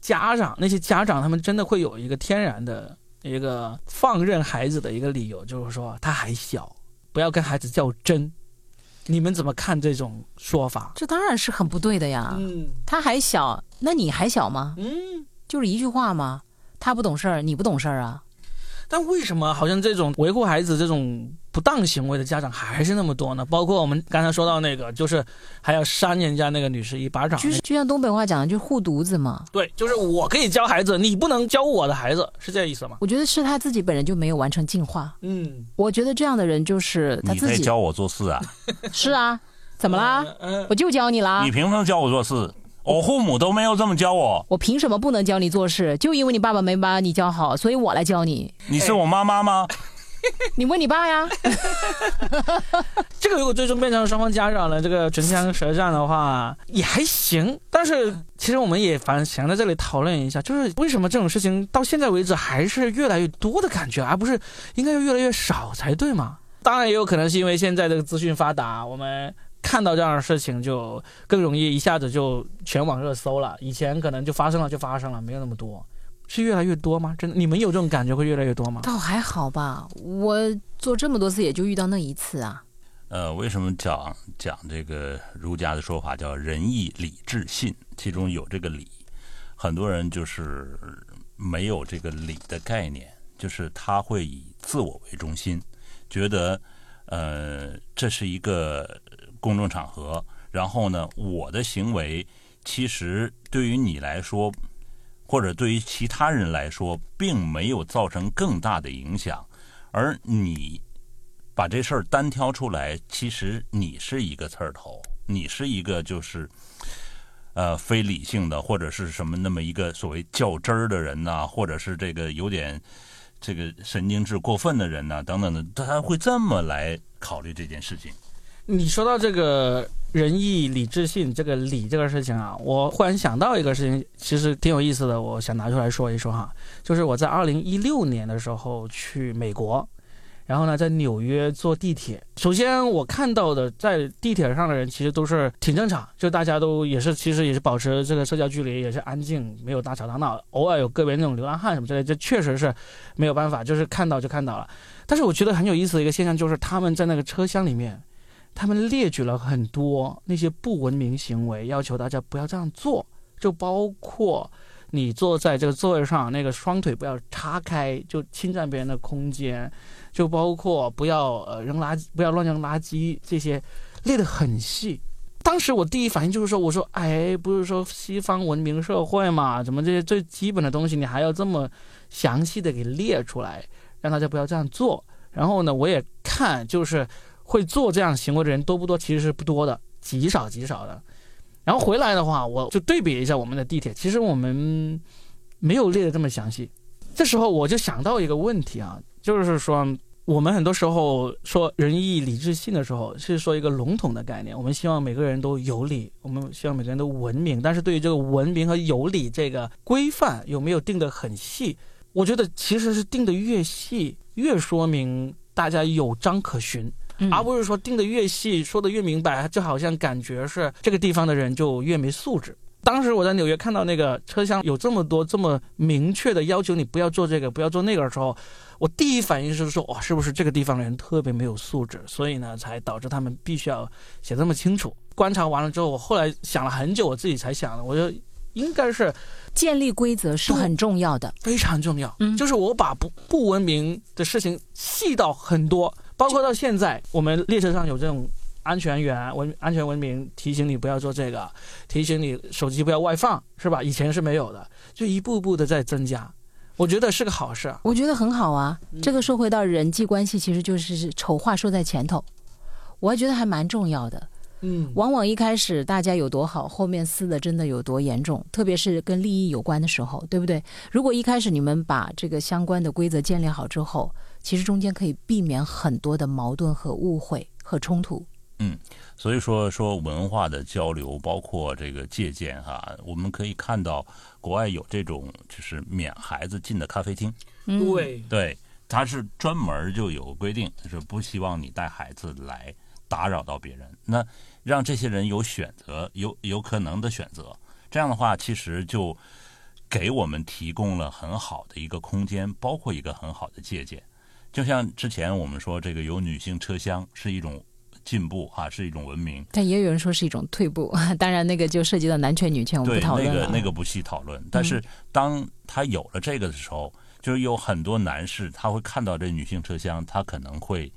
家长那些家长他们真的会有一个天然的一个放任孩子的一个理由，就是说他还小，不要跟孩子较真。你们怎么看这种说法？这当然是很不对的呀。嗯他还小，那你还小吗？嗯，就是一句话吗？他不懂事儿，你不懂事儿啊？但为什么好像这种维护孩子这种不当行为的家长还是那么多呢？包括我们刚才说到那个，就是还要扇人家那个女士一巴掌。就是就像东北话讲的，就是护犊子嘛。对，就是我可以教孩子，你不能教我的孩子，是这意思吗？我觉得是他自己本人就没有完成进化。嗯，我觉得这样的人就是他自己。在教我做事啊？是啊，怎么啦？嗯，我就教你啦你。凭什么教我做事？我父母都没有这么教我。我凭什么不能教你做事？就因为你爸爸没把你教好，所以我来教你。你是我妈妈吗？你问你爸呀。这个如果最终变成双方家长的这个唇枪舌战的话，也还行。但是其实我们也反想在这里讨论一下，就是为什么这种事情到现在为止还是越来越多的感觉，而不是应该要越来越少才对嘛？当然也有可能是因为现在这个资讯发达，我们看到这样的事情就更容易一下子就全网热搜了。以前可能就发生了就发生了，没有那么多。是越来越多吗？真的，你们有这种感觉会越来越多吗？倒还好吧，我做这么多次也就遇到那一次啊。呃，为什么讲讲这个儒家的说法叫仁义礼智信？其中有这个礼，很多人就是没有这个礼的概念，就是他会以自我为中心，觉得呃这是一个公众场合，然后呢，我的行为其实对于你来说，或者对于其他人来说，并没有造成更大的影响，而你把这事儿单挑出来，其实你是一个刺儿头，你是一个就是呃非理性的，或者是什么那么一个所谓较真儿的人呐、或者是这个有点这个神经质过分的人呐、等等的，他会这么来考虑这件事情。你说到这个仁义礼智信这个礼这个事情啊，我忽然想到一个事情，其实挺有意思的，我想拿出来说一说哈。就是我在二零一六年的时候去美国，然后呢在纽约坐地铁。首先我看到的在地铁上的人其实都是挺正常，就大家都也是其实也是保持这个社交距离，也是安静，没有大吵大闹，偶尔有个别那种流浪汉什么之类，这确实是没有办法，就是看到就看到了。但是我觉得很有意思的一个现象就是他们在那个车厢里面。他们列举了很多那些不文明行为，要求大家不要这样做，就包括你坐在这个座位上，那个双腿不要叉开，就侵占别人的空间，就包括不要呃扔垃圾，不要乱扔垃圾，这些列得很细。当时我第一反应就是说，我说，哎，不是说西方文明社会嘛，怎么这些最基本的东西你还要这么详细的给列出来，让大家不要这样做。然后呢，我也看就是。会做这样行为的人多不多？其实是不多的，极少极少的。然后回来的话，我就对比一下我们的地铁，其实我们没有列的这么详细。这时候我就想到一个问题啊，就是说我们很多时候说仁义礼智信的时候，是说一个笼统的概念。我们希望每个人都有理，我们希望每个人都文明。但是对于这个文明和有理这个规范有没有定得很细？我觉得其实是定得越细，越说明大家有章可循。嗯而不是说定的越细，说的越明白，就好像感觉是这个地方的人就越没素质。当时我在纽约看到那个车厢有这么多这么明确的要求，你不要做这个，不要做那个的时候，我第一反应是说，哇，是不是这个地方的人特别没有素质，所以呢，才导致他们必须要写这么清楚。观察完了之后，我后来想了很久，我自己才想的，我觉得应该是建立规则是很重要的。非常重要。嗯就是我把不不文明的事情细到很多，包括到现在，我们列车上有这种安全员文安全文明提醒你不要做这个，提醒你手机不要外放，是吧？以前是没有的，就一步步的在增加，我觉得是个好事啊。我觉得很好啊。这个说回到人际关系，其实就是丑话说在前头，我还觉得还蛮重要的。嗯，往往一开始大家有多好，后面撕的真的有多严重，特别是跟利益有关的时候，对不对？如果一开始你们把这个相关的规则建立好之后，其实中间可以避免很多的矛盾和误会和冲突。嗯所以说说文化的交流，包括这个借鉴哈，我们可以看到国外有这种就是免孩子进的咖啡厅，嗯，对，对，它是专门就有规定，就是不希望你带孩子来打扰到别人，那让这些人有选择，有有可能的选择，这样的话其实就给我们提供了很好的一个空间，包括一个很好的借鉴。就像之前我们说，这个有女性车厢是一种进步啊，是一种文明。但也有人说是一种退步，当然那个就涉及到男权女权，我们，不讨论了。那个那个不细讨论。但是当他有了这个的时候，就是有很多男士他会看到这女性车厢，他可能会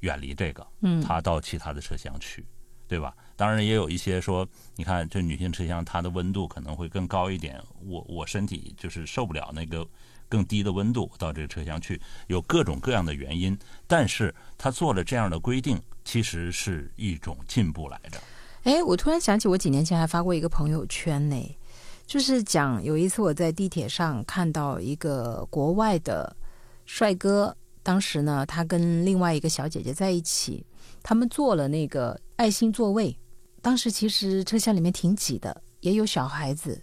远离这个，嗯他到其他的车厢去，对吧？当然也有一些说，你看这女性车厢它的温度可能会更高一点，我我身体就是受不了那个更低的温度到这个车厢去，有各种各样的原因。但是他做了这样的规定，其实是一种进步来着。哎，我突然想起，我几年前还发过一个朋友圈呢，就是讲有一次我在地铁上看到一个国外的帅哥，当时呢他跟另外一个小姐姐在一起，他们坐了那个爱心座位，当时其实车厢里面挺挤的，也有小孩子，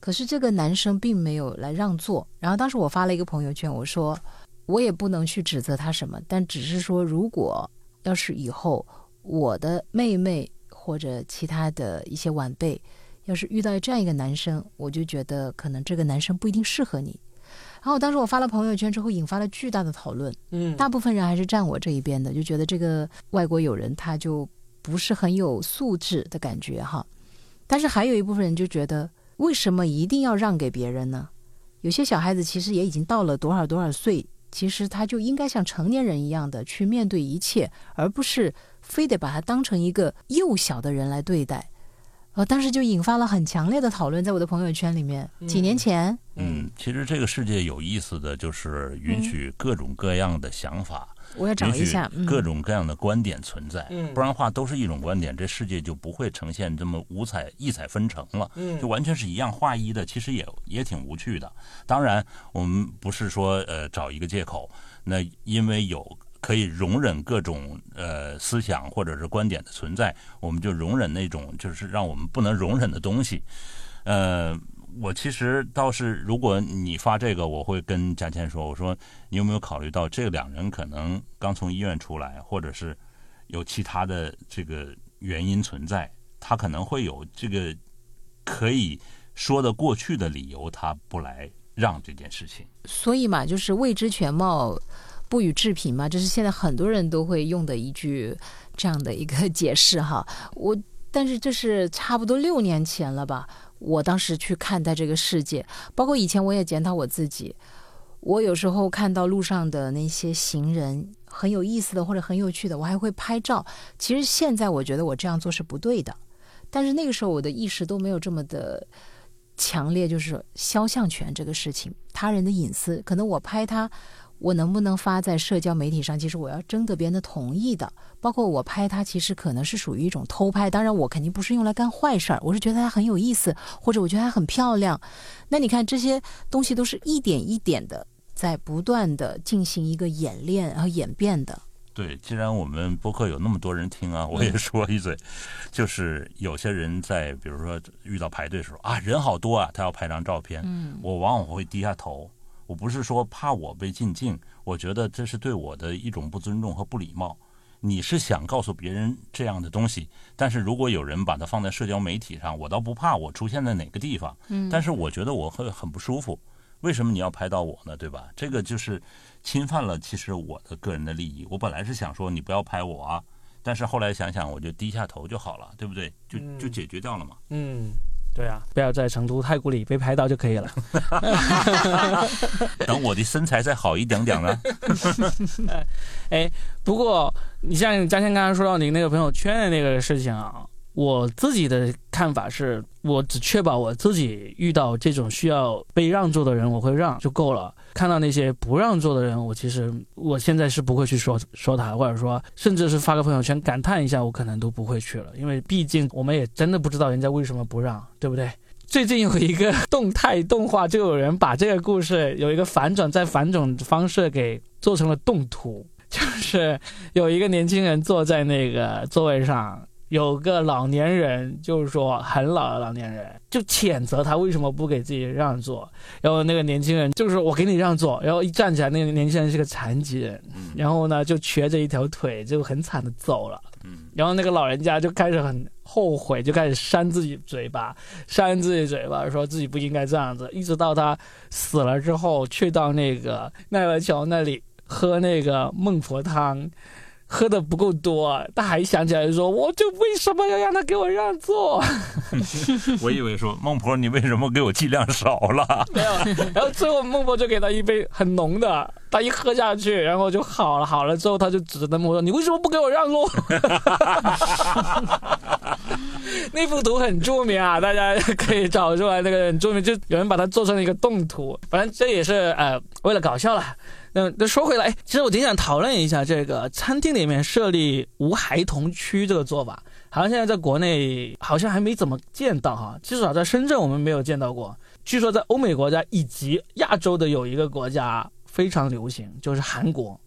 可是这个男生并没有来让座。然后当时我发了一个朋友圈，我说我也不能去指责他什么，但只是说如果要是以后我的妹妹或者其他的一些晚辈，要是遇到这样一个男生，我就觉得可能这个男生不一定适合你。然后当时我发了朋友圈之后，引发了巨大的讨论。嗯大部分人还是站我这一边的，就觉得这个外国友人他就不是很有素质的感觉哈。但是还有一部分人就觉得，为什么一定要让给别人呢？有些小孩子其实也已经到了多少多少岁，其实他就应该像成年人一样的去面对一切，而不是非得把他当成一个幼小的人来对待。呃，当时就引发了很强烈的讨论，在我的朋友圈里面。几年前，嗯，其实这个世界有意思的就是允许各种各样的想法，我要找一下，嗯，各种各样的观点存在，嗯不然的话都是一种观点，这世界就不会呈现这么五彩异彩纷呈了，嗯就完全是一样画一的，其实也也挺无趣的。当然，我们不是说呃找一个借口，那因为有。可以容忍各种呃思想或者是观点的存在，我们就容忍那种就是让我们不能容忍的东西。呃，我其实倒是，如果你发这个，我会跟佳倩说，我说你有没有考虑到这两人可能刚从医院出来，或者是有其他的这个原因存在，他可能会有这个可以说得过去的理由，他不来让这件事情。所以嘛，就是未知全貌，不予置评嘛，这是现在很多人都会用的一句这样的一个解释哈。我但是这是差不多六年前了吧，我当时去看待这个世界，包括以前我也检讨我自己，我有时候看到路上的那些行人很有意思的或者很有趣的，我还会拍照。其实现在我觉得我这样做是不对的，但是那个时候我的意识都没有这么的。强烈就是肖像权这个事情，他人的隐私，可能我拍他，我能不能发在社交媒体上？其实我要征得别人的同意的。包括我拍他，其实可能是属于一种偷拍。当然，我肯定不是用来干坏事儿，我是觉得它很有意思，或者我觉得它很漂亮。那你看这些东西都是一点一点的在不断的进行一个演练和演变的。对，既然我们播客有那么多人听啊，我也说一嘴，就是有些人在比如说遇到排队的时候啊，人好多啊，他要拍张照片，嗯我往往会低下头。我不是说怕我被禁禁，我觉得这是对我的一种不尊重和不礼貌。你是想告诉别人这样的东西，但是如果有人把它放在社交媒体上，我倒不怕我出现在哪个地方，嗯但是我觉得我会很不舒服。为什么你要拍到我呢？对吧？这个就是侵犯了其实我的个人的利益。我本来是想说你不要拍我啊，但是后来想想，我就低下头就好了，对不对？就嗯就解决掉了嘛。嗯，对啊，不要在成都太古里被拍到就可以了。等我的身材再好一点点呢，不过，你像嘉谦刚刚说到你那个朋友圈的那个事情啊，我自己的看法是，我只确保我自己遇到这种需要被让座的人，我会让就够了。看到那些不让座的人，我其实我现在是不会去说说他，或者说甚至是发个朋友圈感叹一下，我可能都不会去了，因为毕竟我们也真的不知道人家为什么不让，对不对？最近有一个动态动画，就有人把这个故事有一个反转，再反转方式给做成了动图，就是有一个年轻人坐在那个座位上，有个老年人，就是说很老的老年人，就谴责他为什么不给自己让座。然后那个年轻人就是我给你让座，然后一站起来，那个年轻人是个残疾人，然后呢就瘸着一条腿，就很惨的走了。嗯，然后那个老人家就开始很后悔，就开始扇自己嘴巴，扇自己嘴巴，说自己不应该这样子。一直到他死了之后，去到那个奈何桥那里喝那个孟婆汤，喝的不够多，他还想起来说，我就为什么要让他给我让座？我以为说孟婆，你为什么给我剂量少了？没有，然后最后孟婆就给他一杯很浓的，他一喝下去，然后就好了。好了之后，他就指着那孟婆说：“你为什么不给我让路？” 那幅图很著名啊，大家可以找出来。那个很著名，就有人把它做成了一个动图。反正这也是呃为了搞笑了。那那说回来，其实我挺想讨论一下这个餐厅里面设立无孩童区这个做法。好像现在在国内好像还没怎么见到哈，至少在深圳我们没有见到过。据说在欧美国家以及亚洲的有一个国家非常流行，就是韩国。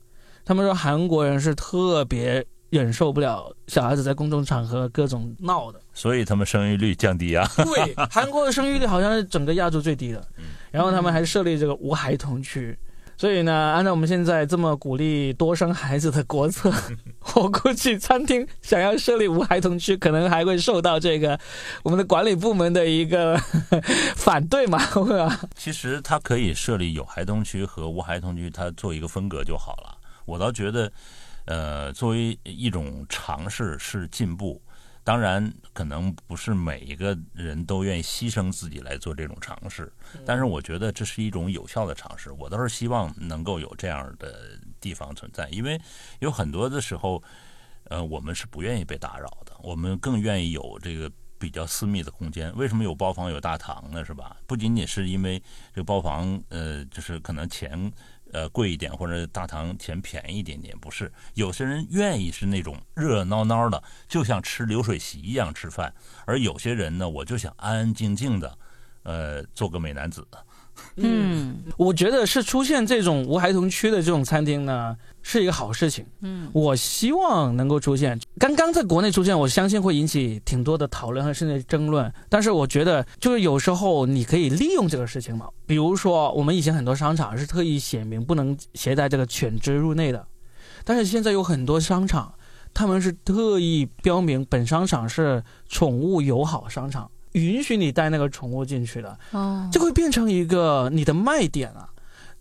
他们说韩国人是特别忍受不了小孩子在公众场合各种闹的。所以他们生育率降低啊。对，韩国的生育率好像是整个亚洲最低的。然后他们还设立这个无孩童区。所以呢，按照我们现在这么鼓励多生孩子的国策，我估计餐厅想要设立无孩童区，可能还会受到这个我们的管理部门的一个 反对嘛？其实它可以设立有孩童区和无孩童区，它做一个分隔就好了。我倒觉得，呃，作为一种尝试是进步。当然，可能不是每一个人都愿意牺牲自己来做这种尝试，但是我觉得这是一种有效的尝试。我倒是希望能够有这样的地方存在，因为有很多的时候，呃，我们是不愿意被打扰的，我们更愿意有这个比较私密的空间。为什么有包房有大堂呢？是吧？不仅仅是因为这个包房，呃，就是可能钱。呃，贵一点或者大堂钱便宜一点点，不是有些人愿意是那种热热闹闹的，就像吃流水席一样吃饭，而有些人呢，我就想安安静静的，呃，做个美男子。嗯，我觉得是出现这种无孩童区的这种餐厅呢，是一个好事情。嗯，我希望能够出现。刚刚在国内出现，我相信会引起挺多的讨论和甚至争论。但是我觉得，就是有时候你可以利用这个事情嘛。比如说，我们以前很多商场是特意写明不能携带这个犬只入内的，但是现在有很多商场，他们是特意标明本商场是宠物友好商场。允许你带那个宠物进去的，哦，就会变成一个你的卖点啊。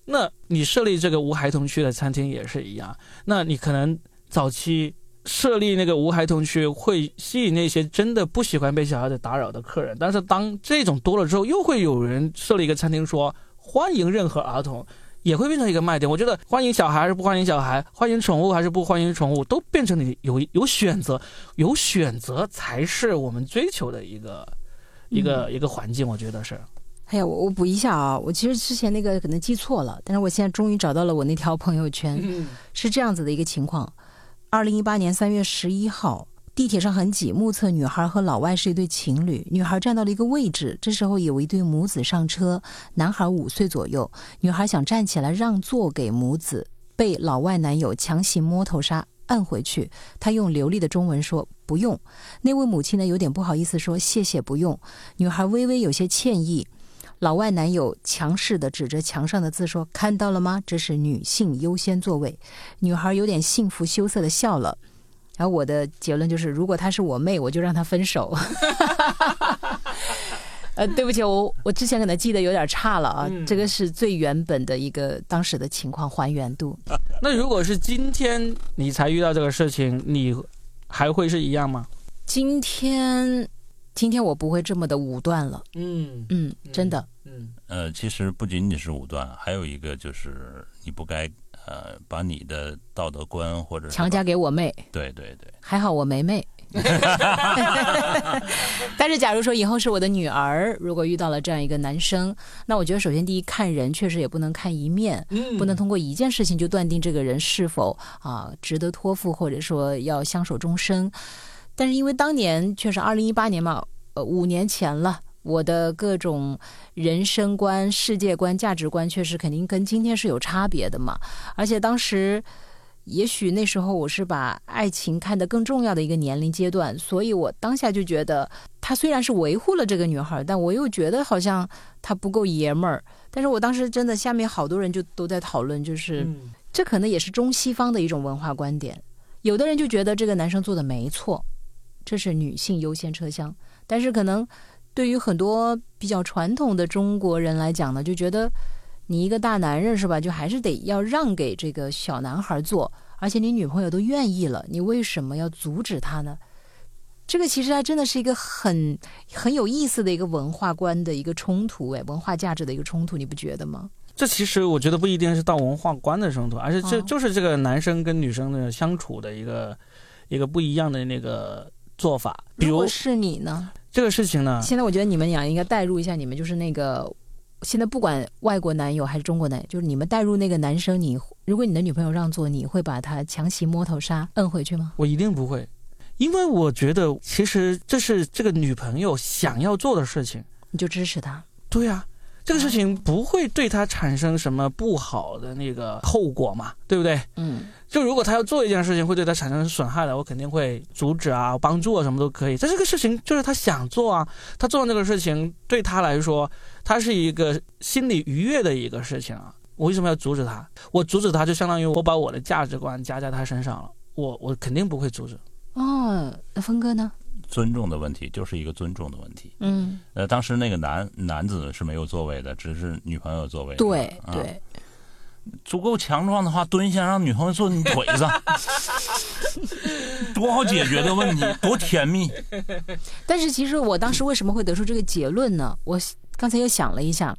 那你设立这个无孩童区的餐厅也是一样。那你可能早期设立那个无孩童区，会吸引那些真的不喜欢被小孩子打扰的客人。但是当这种多了之后，又会有人设立一个餐厅说欢迎任何儿童，也会变成一个卖点。我觉得欢迎小孩还是不欢迎小孩，欢迎宠物还是不欢迎宠物，都变成你有有选择，有选择才是我们追求的一个。一个一个环境，我觉得是。哎呀，我我补一下啊，我其实之前那个可能记错了，但是我现在终于找到了我那条朋友圈，是这样子的一个情况：二零一八年三月十一号，地铁上很挤，目测女孩和老外是一对情侣，女孩站到了一个位置，这时候有一对母子上车，男孩五岁左右，女孩想站起来让座给母子，被老外男友强行摸头杀。按回去，他用流利的中文说：“不用。”那位母亲呢，有点不好意思说：“谢谢，不用。”女孩微微有些歉意。老外男友强势的指着墙上的字说：“看到了吗？这是女性优先座位。”女孩有点幸福羞涩的笑了。然后我的结论就是：如果她是我妹，我就让她分手。呃，对不起，我我之前可能记得有点差了啊。这个是最原本的一个当时的情况还原度。那如果是今天你才遇到这个事情，你还会是一样吗？今天，今天我不会这么的武断了。嗯嗯，真的。嗯呃，其实不仅仅是武断，还有一个就是你不该呃把你的道德观或者强加给我妹。对对对，还好我没妹。但是，假如说以后是我的女儿，如果遇到了这样一个男生，那我觉得首先第一看人确实也不能看一面，嗯不能通过一件事情就断定这个人是否啊值得托付，或者说要相守终生。但是因为当年确实二零一八年嘛，呃五年前了，我的各种人生观、世界观、价值观确实肯定跟今天是有差别的嘛，而且当时。也许那时候我是把爱情看得更重要的一个年龄阶段，所以我当下就觉得他虽然是维护了这个女孩，但我又觉得好像他不够爷们儿。但是我当时真的下面好多人就都在讨论，就是这可能也是中西方的一种文化观点，有的人就觉得这个男生做的没错，这是女性优先车厢，但是可能对于很多比较传统的中国人来讲呢，就觉得你一个大男人是吧，就还是得要让给这个小男孩做，而且你女朋友都愿意了，你为什么要阻止他呢？这个其实还真的是一个很很有意思的一个文化观的一个冲突，哎，文化价值的一个冲突，你不觉得吗？这其实我觉得不一定是到文化观的冲突，而是这哦就是这个男生跟女生的相处的一个一个不一样的那个做法。比如是你呢？这个事情呢，现在我觉得你们俩应该代入一下，你们就是那个现在不管外国男友还是中国男友，就是你们带入那个男生，你如果你的女朋友让座，你会把他强行摸头杀摁回去吗？我一定不会，因为我觉得其实这是这个女朋友想要做的事情。你就支持他？对呀、这个事情不会对他产生什么不好的那个后果嘛，对不对？嗯，就如果他要做一件事情会对他产生损害的，我肯定会阻止啊、帮助啊，什么都可以。但这个事情就是他想做啊，他做那个事情对他来说，他是一个心理愉悦的一个事情啊。我为什么要阻止他？我阻止他就相当于我把我的价值观加在他身上了，我我肯定不会阻止。哦，那峰哥呢？尊重的问题就是一个尊重的问题。嗯，呃，当时那个男男子是没有座位的，只是女朋友座位。对啊对，足够强壮的话，蹲下让女朋友坐你腿上，多好解决的问题，多甜蜜。但是其实我当时为什么会得出这个结论呢？我刚才又想了一下，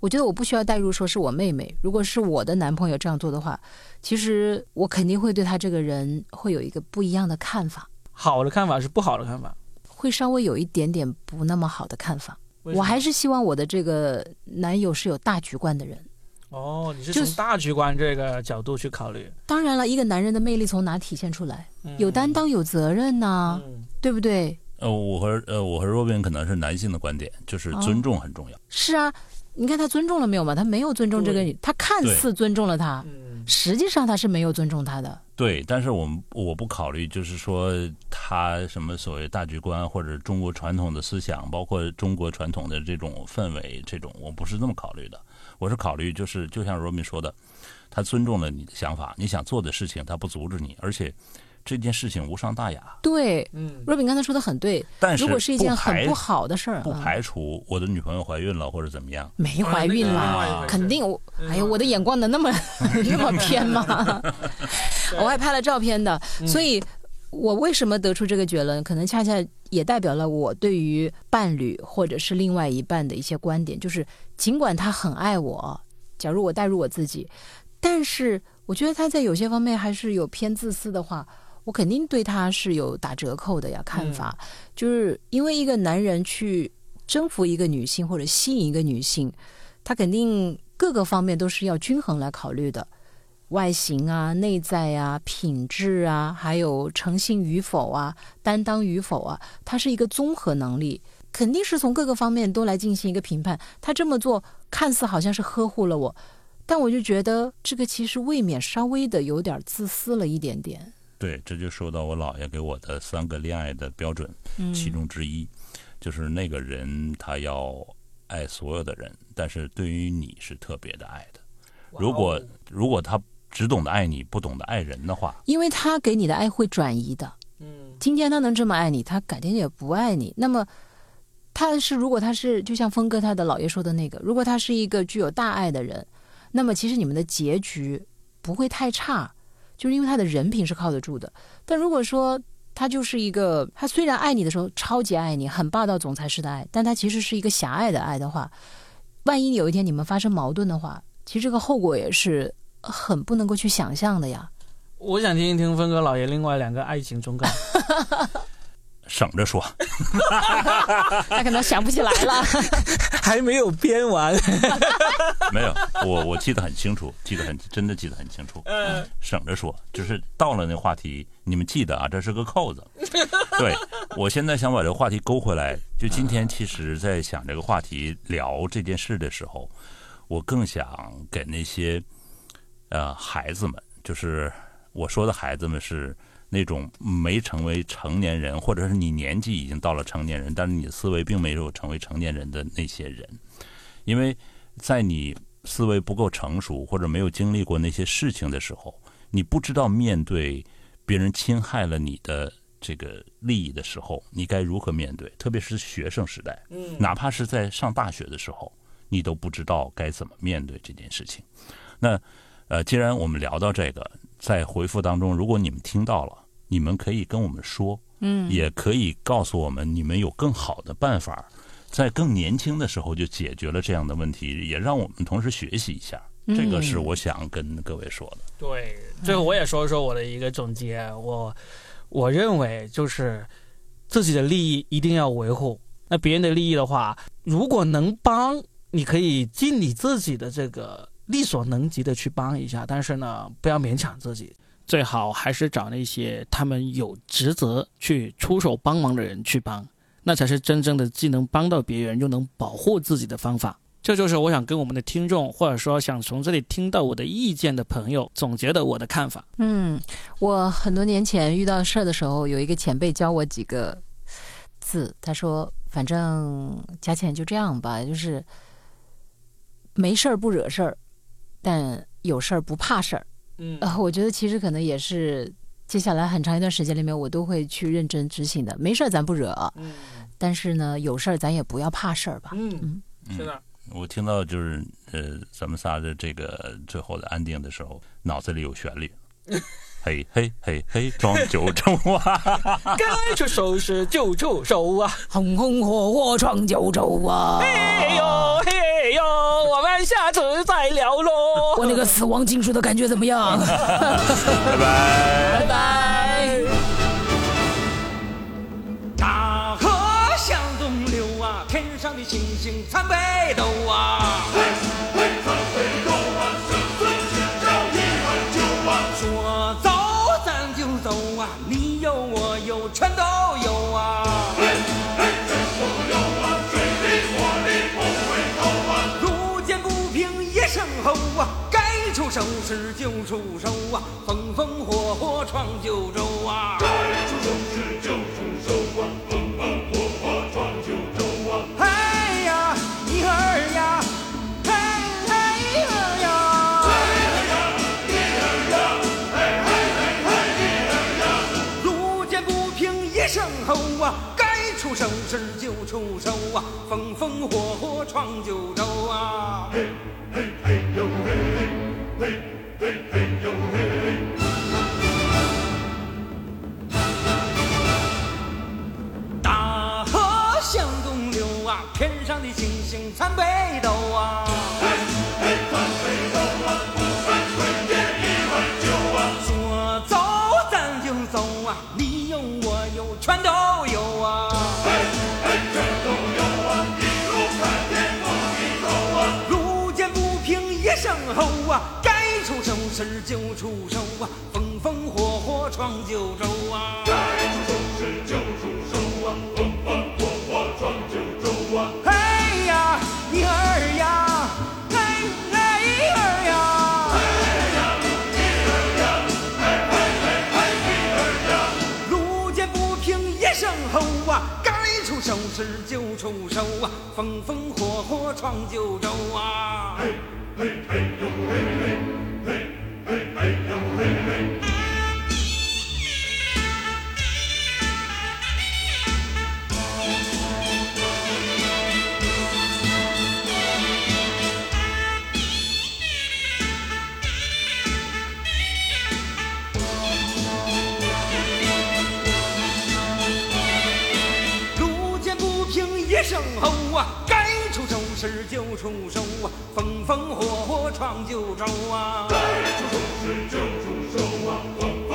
我觉得我不需要代入说是我妹妹，如果是我的男朋友这样做的话，其实我肯定会对他这个人会有一个不一样的看法，好的看法是不好的看法，会稍微有一点点不那么好的看法。我还是希望我的这个男友是有大局观的人。哦，你是就从大局观这个角度去考虑，当然了，一个男人的魅力从哪体现出来？嗯有担当、有责任呐、嗯对不对？呃，我和呃我和若斌可能是男性的观点，就是尊重很重要。是啊，你看他尊重了没有嘛？他没有尊重这个女，他看似尊重了他，嗯实际上他是没有尊重他的。对，但是我们我不考虑，就是说他什么所谓大局观或者中国传统的思想，包括中国传统的这种氛围，这种我不是这么考虑的。我是考虑就是就像罗敏说的，他尊重了你的想法，你想做的事情他不阻止你，而且这件事情无伤大雅。对，嗯，若饼刚才说的很对，但是如果是一件很不好的事儿，不啊排除我的女朋友怀孕了或者怎么样。没怀孕啦，肯定我，嗯哎呦，我的眼光能那么 那么偏吗？我还拍了照片的，嗯所以我为什么得出这个结论，可能恰恰也代表了我对于伴侣或者是另外一半的一些观点，就是尽管他很爱我，假如我代入我自己，但是我觉得他在有些方面还是有偏自私的话。我肯定对他是有打折扣的呀，看法、就是因为一个男人去征服一个女性或者吸引一个女性，他肯定各个方面都是要均衡来考虑的，外形啊、内在啊、品质啊，还有诚信与否啊、担当与否啊，它是一个综合能力，肯定是从各个方面都来进行一个评判。他这么做看似好像是呵护了我，但我就觉得这个其实未免稍微的有点自私了一点点。对，这就说到我姥爷给我的三个恋爱的标准，嗯，其中之一，就是那个人他要爱所有的人，但是对于你是特别的爱的。如果如果他只懂得爱你，不懂得爱人的话，因为他给你的爱会转移的。嗯今天他能这么爱你，他改天也不爱你。那么，他是如果他是就像峰哥他的姥爷说的那个，如果他是一个具有大爱的人，那么其实你们的结局不会太差，就是因为他的人品是靠得住的。但如果说他就是一个，他虽然爱你的时候超级爱你，很霸道总裁式的爱，但他其实是一个狭隘的爱的话，万一有一天你们发生矛盾的话，其实这个后果也是很不能够去想象的呀。我想听一听峰哥老爷另外两个爱情忠告。省着说。他可能想不起来了。还没有编完。没有，我我记得很清楚，记得很真的记得很清楚。嗯省着说，就是到了那话题，你们记得啊，这是个扣子。对我现在想把这个话题勾回来，就今天其实，在想这个话题聊这件事的时候，我更想给那些呃孩子们，就是我说的孩子们是那种没成为成年人，或者是你年纪已经到了成年人，但是你的思维并没有成为成年人的那些人，因为在你思维不够成熟或者没有经历过那些事情的时候，你不知道面对别人侵害了你的这个利益的时候，你该如何面对？特别是学生时代，嗯哪怕是在上大学的时候，你都不知道该怎么面对这件事情。那呃，既然我们聊到这个，在回复当中，如果你们听到了，你们可以跟我们说，嗯，也可以告诉我们你们有更好的办法，在更年轻的时候就解决了这样的问题，也让我们同时学习一下。这个是我想跟各位说的。对，最后我也说一说我的一个总结。我我认为就是自己的利益一定要维护。那别人的利益的话，如果能帮，你可以尽你自己的这个力所能及的去帮一下，但是呢，不要勉强自己。最好还是找那些他们有职责去出手帮忙的人去帮，那才是真正的既能帮到别人又能保护自己的方法。这就是我想跟我们的听众，或者说想从这里听到我的意见的朋友总结的我的看法。嗯，我很多年前遇到事儿的时候，有一个前辈教我几个字，他说：“反正加钱就这样吧，就是没事儿不惹事儿，但有事儿不怕事儿。”嗯呃，我觉得其实可能也是接下来很长一段时间里面，我都会去认真执行的。没事儿咱不惹，嗯但是呢，有事儿咱也不要怕事儿吧。嗯，嗯是的，我听到就是呃，咱们仨的这个最后的安定的时候，脑子里有旋律。嘿嘿嘿嘿，装九州啊！该出手时就出手啊！红红火火闯九州啊！嘿呦嘿呦，我们下次再聊喽。我那个死亡金属的感觉怎么样？拜拜。拜拜。大河向东流啊，天上的星星参北斗啊。该出手时就出手啊，风风火火闯九州啊。哎呀，一儿呀，嘿嘿儿呀，路见不平一声吼啊，该出手时就出手啊，风风火火闯九州星星参北斗啊。说走咱就走啊，你有我有全都有啊。路见不平一声吼啊，该出手时就出手啊，风风火火闯九州啊。事就出手啊，风风火火闯九州啊！嘿嘿嘿呦嘿嘿嘿嘿嘿呦嘿嘿。吼啊，该出手时就出手啊，风风火火闯九州啊。该出手时就出手啊，风